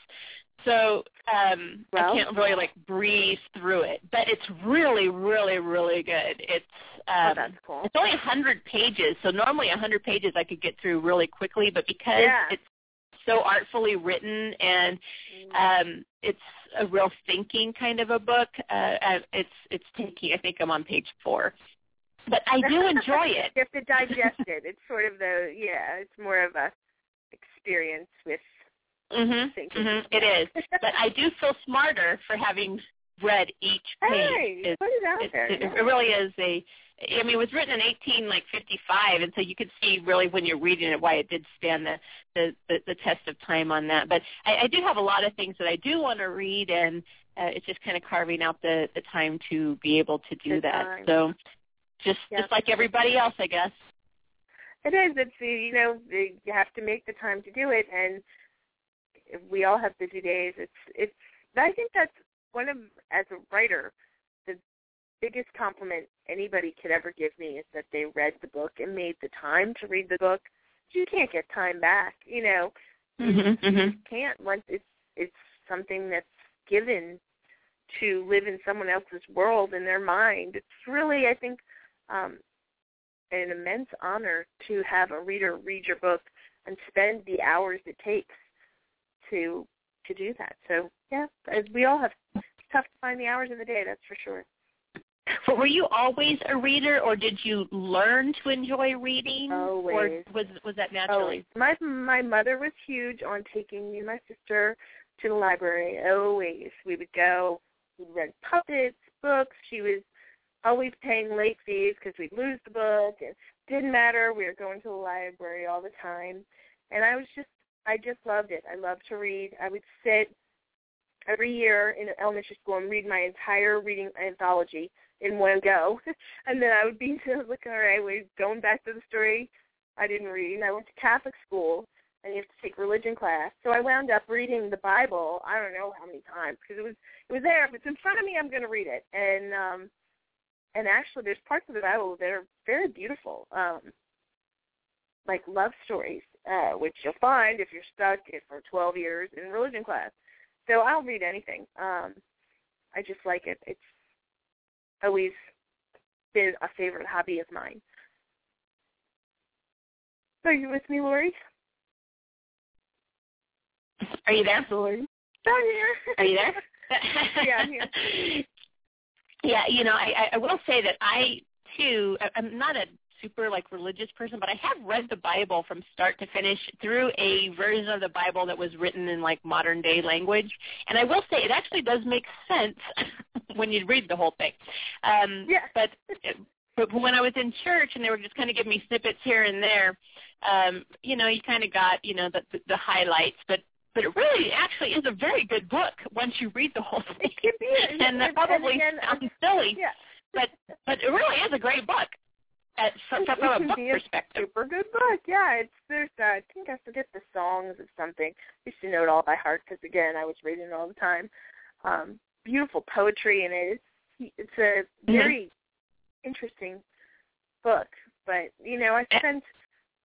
so um, Well- I can't really like breeze through it. But it's really, really, really good. It's Oh, um, that's cool. it's only a 100 pages, so normally a 100 pages I could get through really quickly, but because Yeah. it's so artfully written and um, it's a real thinking kind of a book, uh, uh, it's it's taking. I think I'm on page four, but I do enjoy it. you have to digest it. It's sort of the yeah. It's more of a experience with hmm thinking. hmm It is, but I do feel smarter for having read each page. hey, It- put it out it, there. it, yeah. it really is a I mean, it was written in 18 like 55, and so you could see really when you're reading it why it did stand the the, the, the test of time on that. But I, I do have a lot of things that I do want to read, and uh, it's just kind of carving out the the time to be able to do The that. time. So just Yeah. just like everybody else, I guess. It is. It's you know you have to make the time to do it, and we all have busy days. It's it's. I think that's one of as a writer, biggest compliment anybody could ever give me is that they read the book and made the time to read the book. You can't get time back. You know, Mm-hmm, mm-hmm. can't once it's it's something that's given to live in someone else's world in their mind. It's really I think um an immense honor to have a reader read your book and spend the hours it takes to to do that. So yeah, as we all have it's tough to find the hours in the day, that's for sure. But were you always a reader, or did you learn to enjoy reading, Always. or was was that naturally? Always. My my mother was huge on taking me and my sister to the library. Always, we would go. We'd rent puppets, books. She was always paying late fees because we'd lose the book. It didn't matter. We were going to the library all the time, and I was just I just loved it. I loved to read. I would sit every year in elementary school and read my entire reading anthology in one go. and then I would be like, all right, we're going back to the story I didn't read. I went to Catholic school, and you have to take religion class. So I wound up reading the Bible. I don't know how many times because it was it was there. If it's in front of me, I'm going to read it. And um, and actually, there's parts of the Bible that are very beautiful, um, like love stories, uh, which you'll find if you're stuck for 12 years in religion class. So I'll read anything. Um, I just like it. It's always been a favorite hobby of mine. Are you with me, Lori? Are you there? Lori? I'm here. Are you there? Yeah, I'm here. Yeah, you know, I, I- I will say that I too, I'm not a super like religious person, but I have read the Bible from start to finish through a version of the Bible that was written in like modern day language. And I will say it actually does make sense when you read the whole thing. Um, Yeah. But but when I was in church and they were just kind of giving me snippets here and there, um, you know, you kind of got you know the, the highlights, but but it really actually is a very good book once you read the whole thing. It can be. and that probably and again, sounds silly, Yeah. but but it really is a great book at, from, It- from a book be a perspective. Super good book. Yeah, it's there's uh, I think I forget the songs of something. I used to know it all by heart because again I was reading it all the time. Um, beautiful poetry in it. It's it's a Mm-hmm. very interesting book. But you know I Eh. spent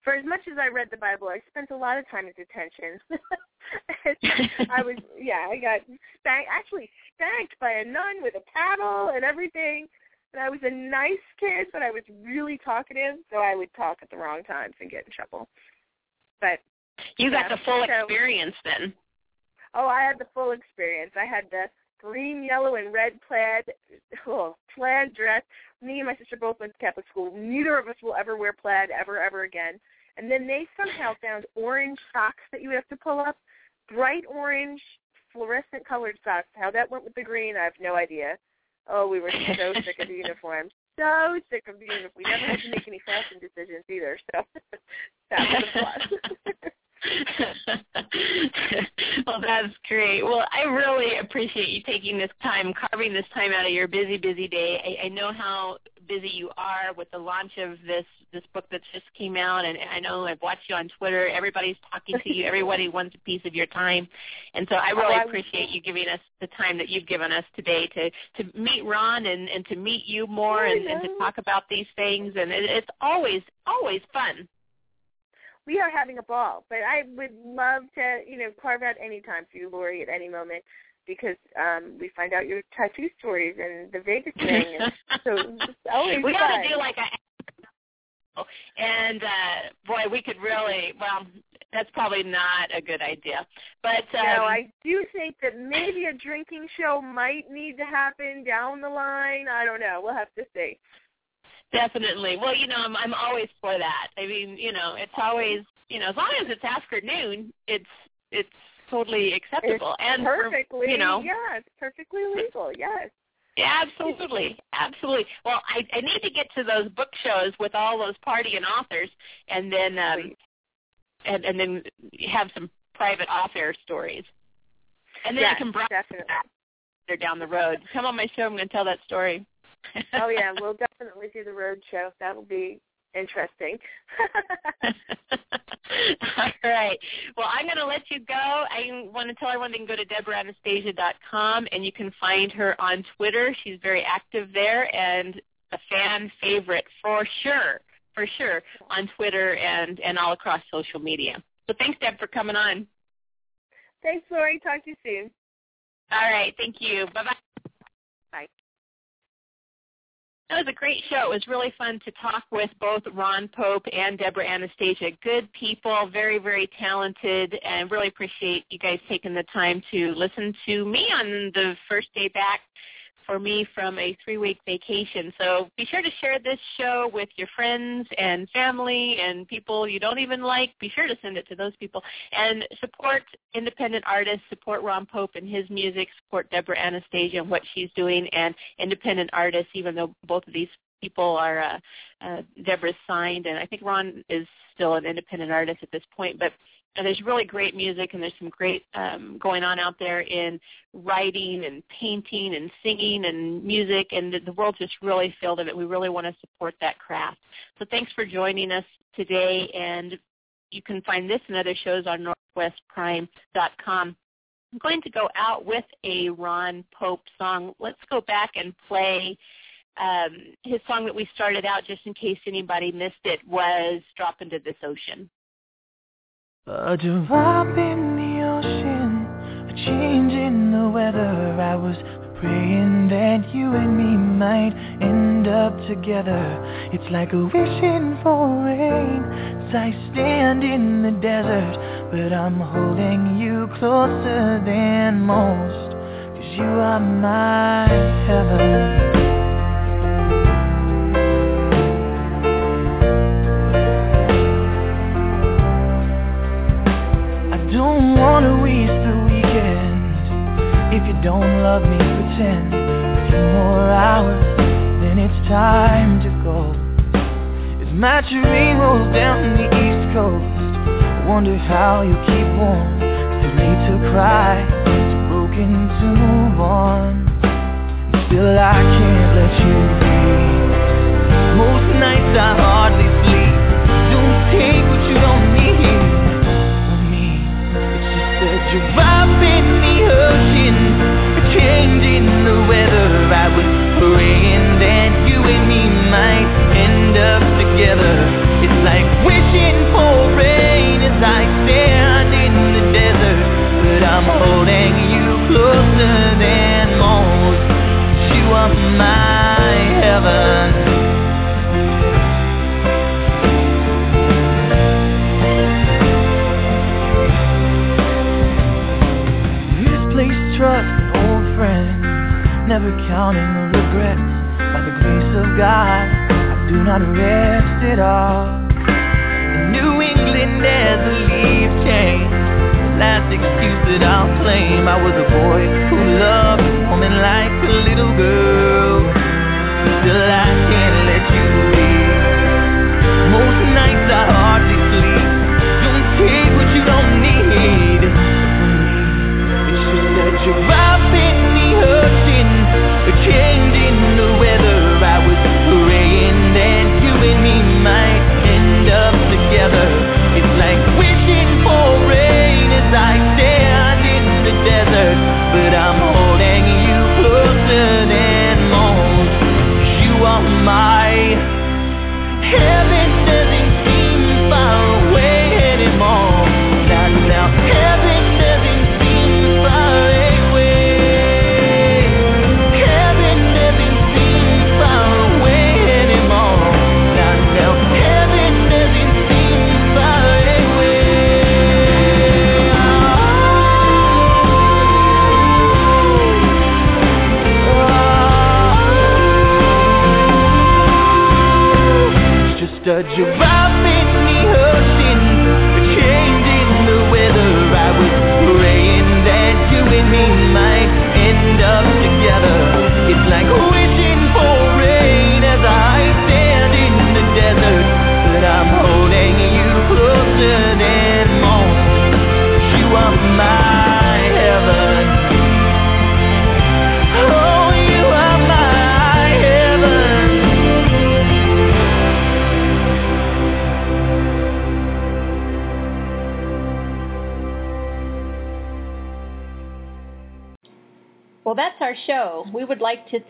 for as much as I read the Bible, I spent a lot of time in detention. I was yeah I got spanked actually spanked by a nun with a paddle and everything. And I was a nice kid, but I was really talkative, so I would talk at the wrong times and get in trouble. But you got the full so- experience then. oh, I had the full experience. I had the green, yellow, and red plaid, oh, plaid dress. Me and my sister both went to Catholic school. Neither of us will ever wear plaid ever, ever again. And then they somehow found orange socks that you would have to pull up, bright orange, fluorescent colored socks. How that went with the green, I have no idea. Oh, we were so sick of the uniforms. So sick of the uniform. We never had to make any fashion decisions either. So that was a plus. well, that's great. Well, I really appreciate you taking this time, carving this time out of your busy, busy day. I, I know how busy you are with the launch of this this book that just came out, and I know I've watched you on Twitter. Everybody's talking to you. Everybody wants a piece of your time, and so I really oh, appreciate you giving us the time that you've given us today to to meet Ron and and to meet you more and, and to talk about these things. And it, it's always always fun we are having a ball. But I would love to, you know, carve out any time for you, Lori, at any moment because um we find out your tattoo stories and the Vegas thing. And so it's always we got to do like a and uh boy, we could really well. That's probably not a good idea. But um, no, I do think that maybe a drinking show might need to happen down the line. I don't know. We'll have to see. Definitely. Well, you know, I'm I'm always for that. I mean, you know, it's always you know, as long as it's after noon, it's it's totally acceptable it's and perfectly for, you know, yeah, it's perfectly legal. Yes. Yeah, absolutely, absolutely. Well, I, I need to get to those book shows with all those party and authors, and then um, and and then have some private off-air stories, and then yes, I can bring definitely. They're down the road. Come on my show. I'm going to tell that story oh yeah, we'll definitely do the road show. That'll be interesting. All right. Well, I'm going to let you go. I want to tell everyone they can go to DebraAnastasia.com and you can find her on Twitter. She's very active there and a fan favorite for sure, for sure, on Twitter and, and all across social media. So thanks, Deb, for coming on. Thanks, Lori. Talk to you soon. All right. Thank you. Bye Bye-bye. That was a great show. It was really fun to talk with both Ron Pope and Debra Anastasia. Good people, very, very talented, and really appreciate you guys taking the time to listen to me on the first day back for me from a three-week vacation. So be sure to share this show with your friends and family and people you don't even like. Be sure to send it to those people. And support independent artists, support Ron Pope and his music, support Debra Anastasia and what she's doing, and independent artists, even though both of these people are uh, uh, Debra's signed, and I think Ron is still an independent artist at this point. But and there's really great music and there's some great um, going on out there in writing and painting and singing and music and the, the world just really filled of it. We really want to support that craft. So thanks for joining us today and you can find this and other shows on northwestprime.com. I'm going to go out with a Ron Pope song. Let's go back and play um, his song that we started out just in case anybody missed it was Drop Into This Ocean. A drop in the ocean, a change in the weather. I was praying that you and me might end up together. It's like a wishing for rain as I stand in the desert. But I'm holding you closer than most, cause you are my heaven. Don't wanna waste the weekend. If you don't love me, pretend A few more hours, then it's time to go. As my train rolls down the east coast I wonder how you keep warm. Too late to cry, too broken to move on. Still I can't let you be Most nights I hardly sleep. Don't take what you don't change the weather. I was praying that you and me might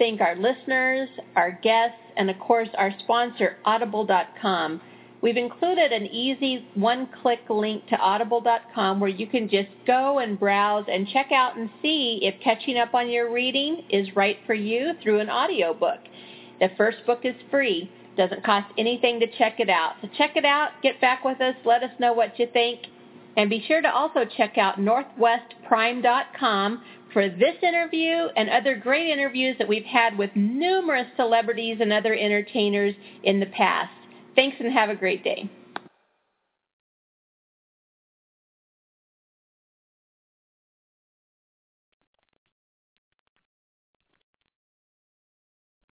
thank our listeners, our guests, and of course our sponsor, Audible.com. We've included an easy one-click link to audible.com where you can just go and browse and check out and see if catching up on your reading is right for you through an audiobook. The first book is free. Doesn't cost anything to check it out. So check it out, get back with us, let us know what you think, and be sure to also check out northwestprime.com for this interview and other great interviews that we've had with numerous celebrities and other entertainers in the past. Thanks and have a great day.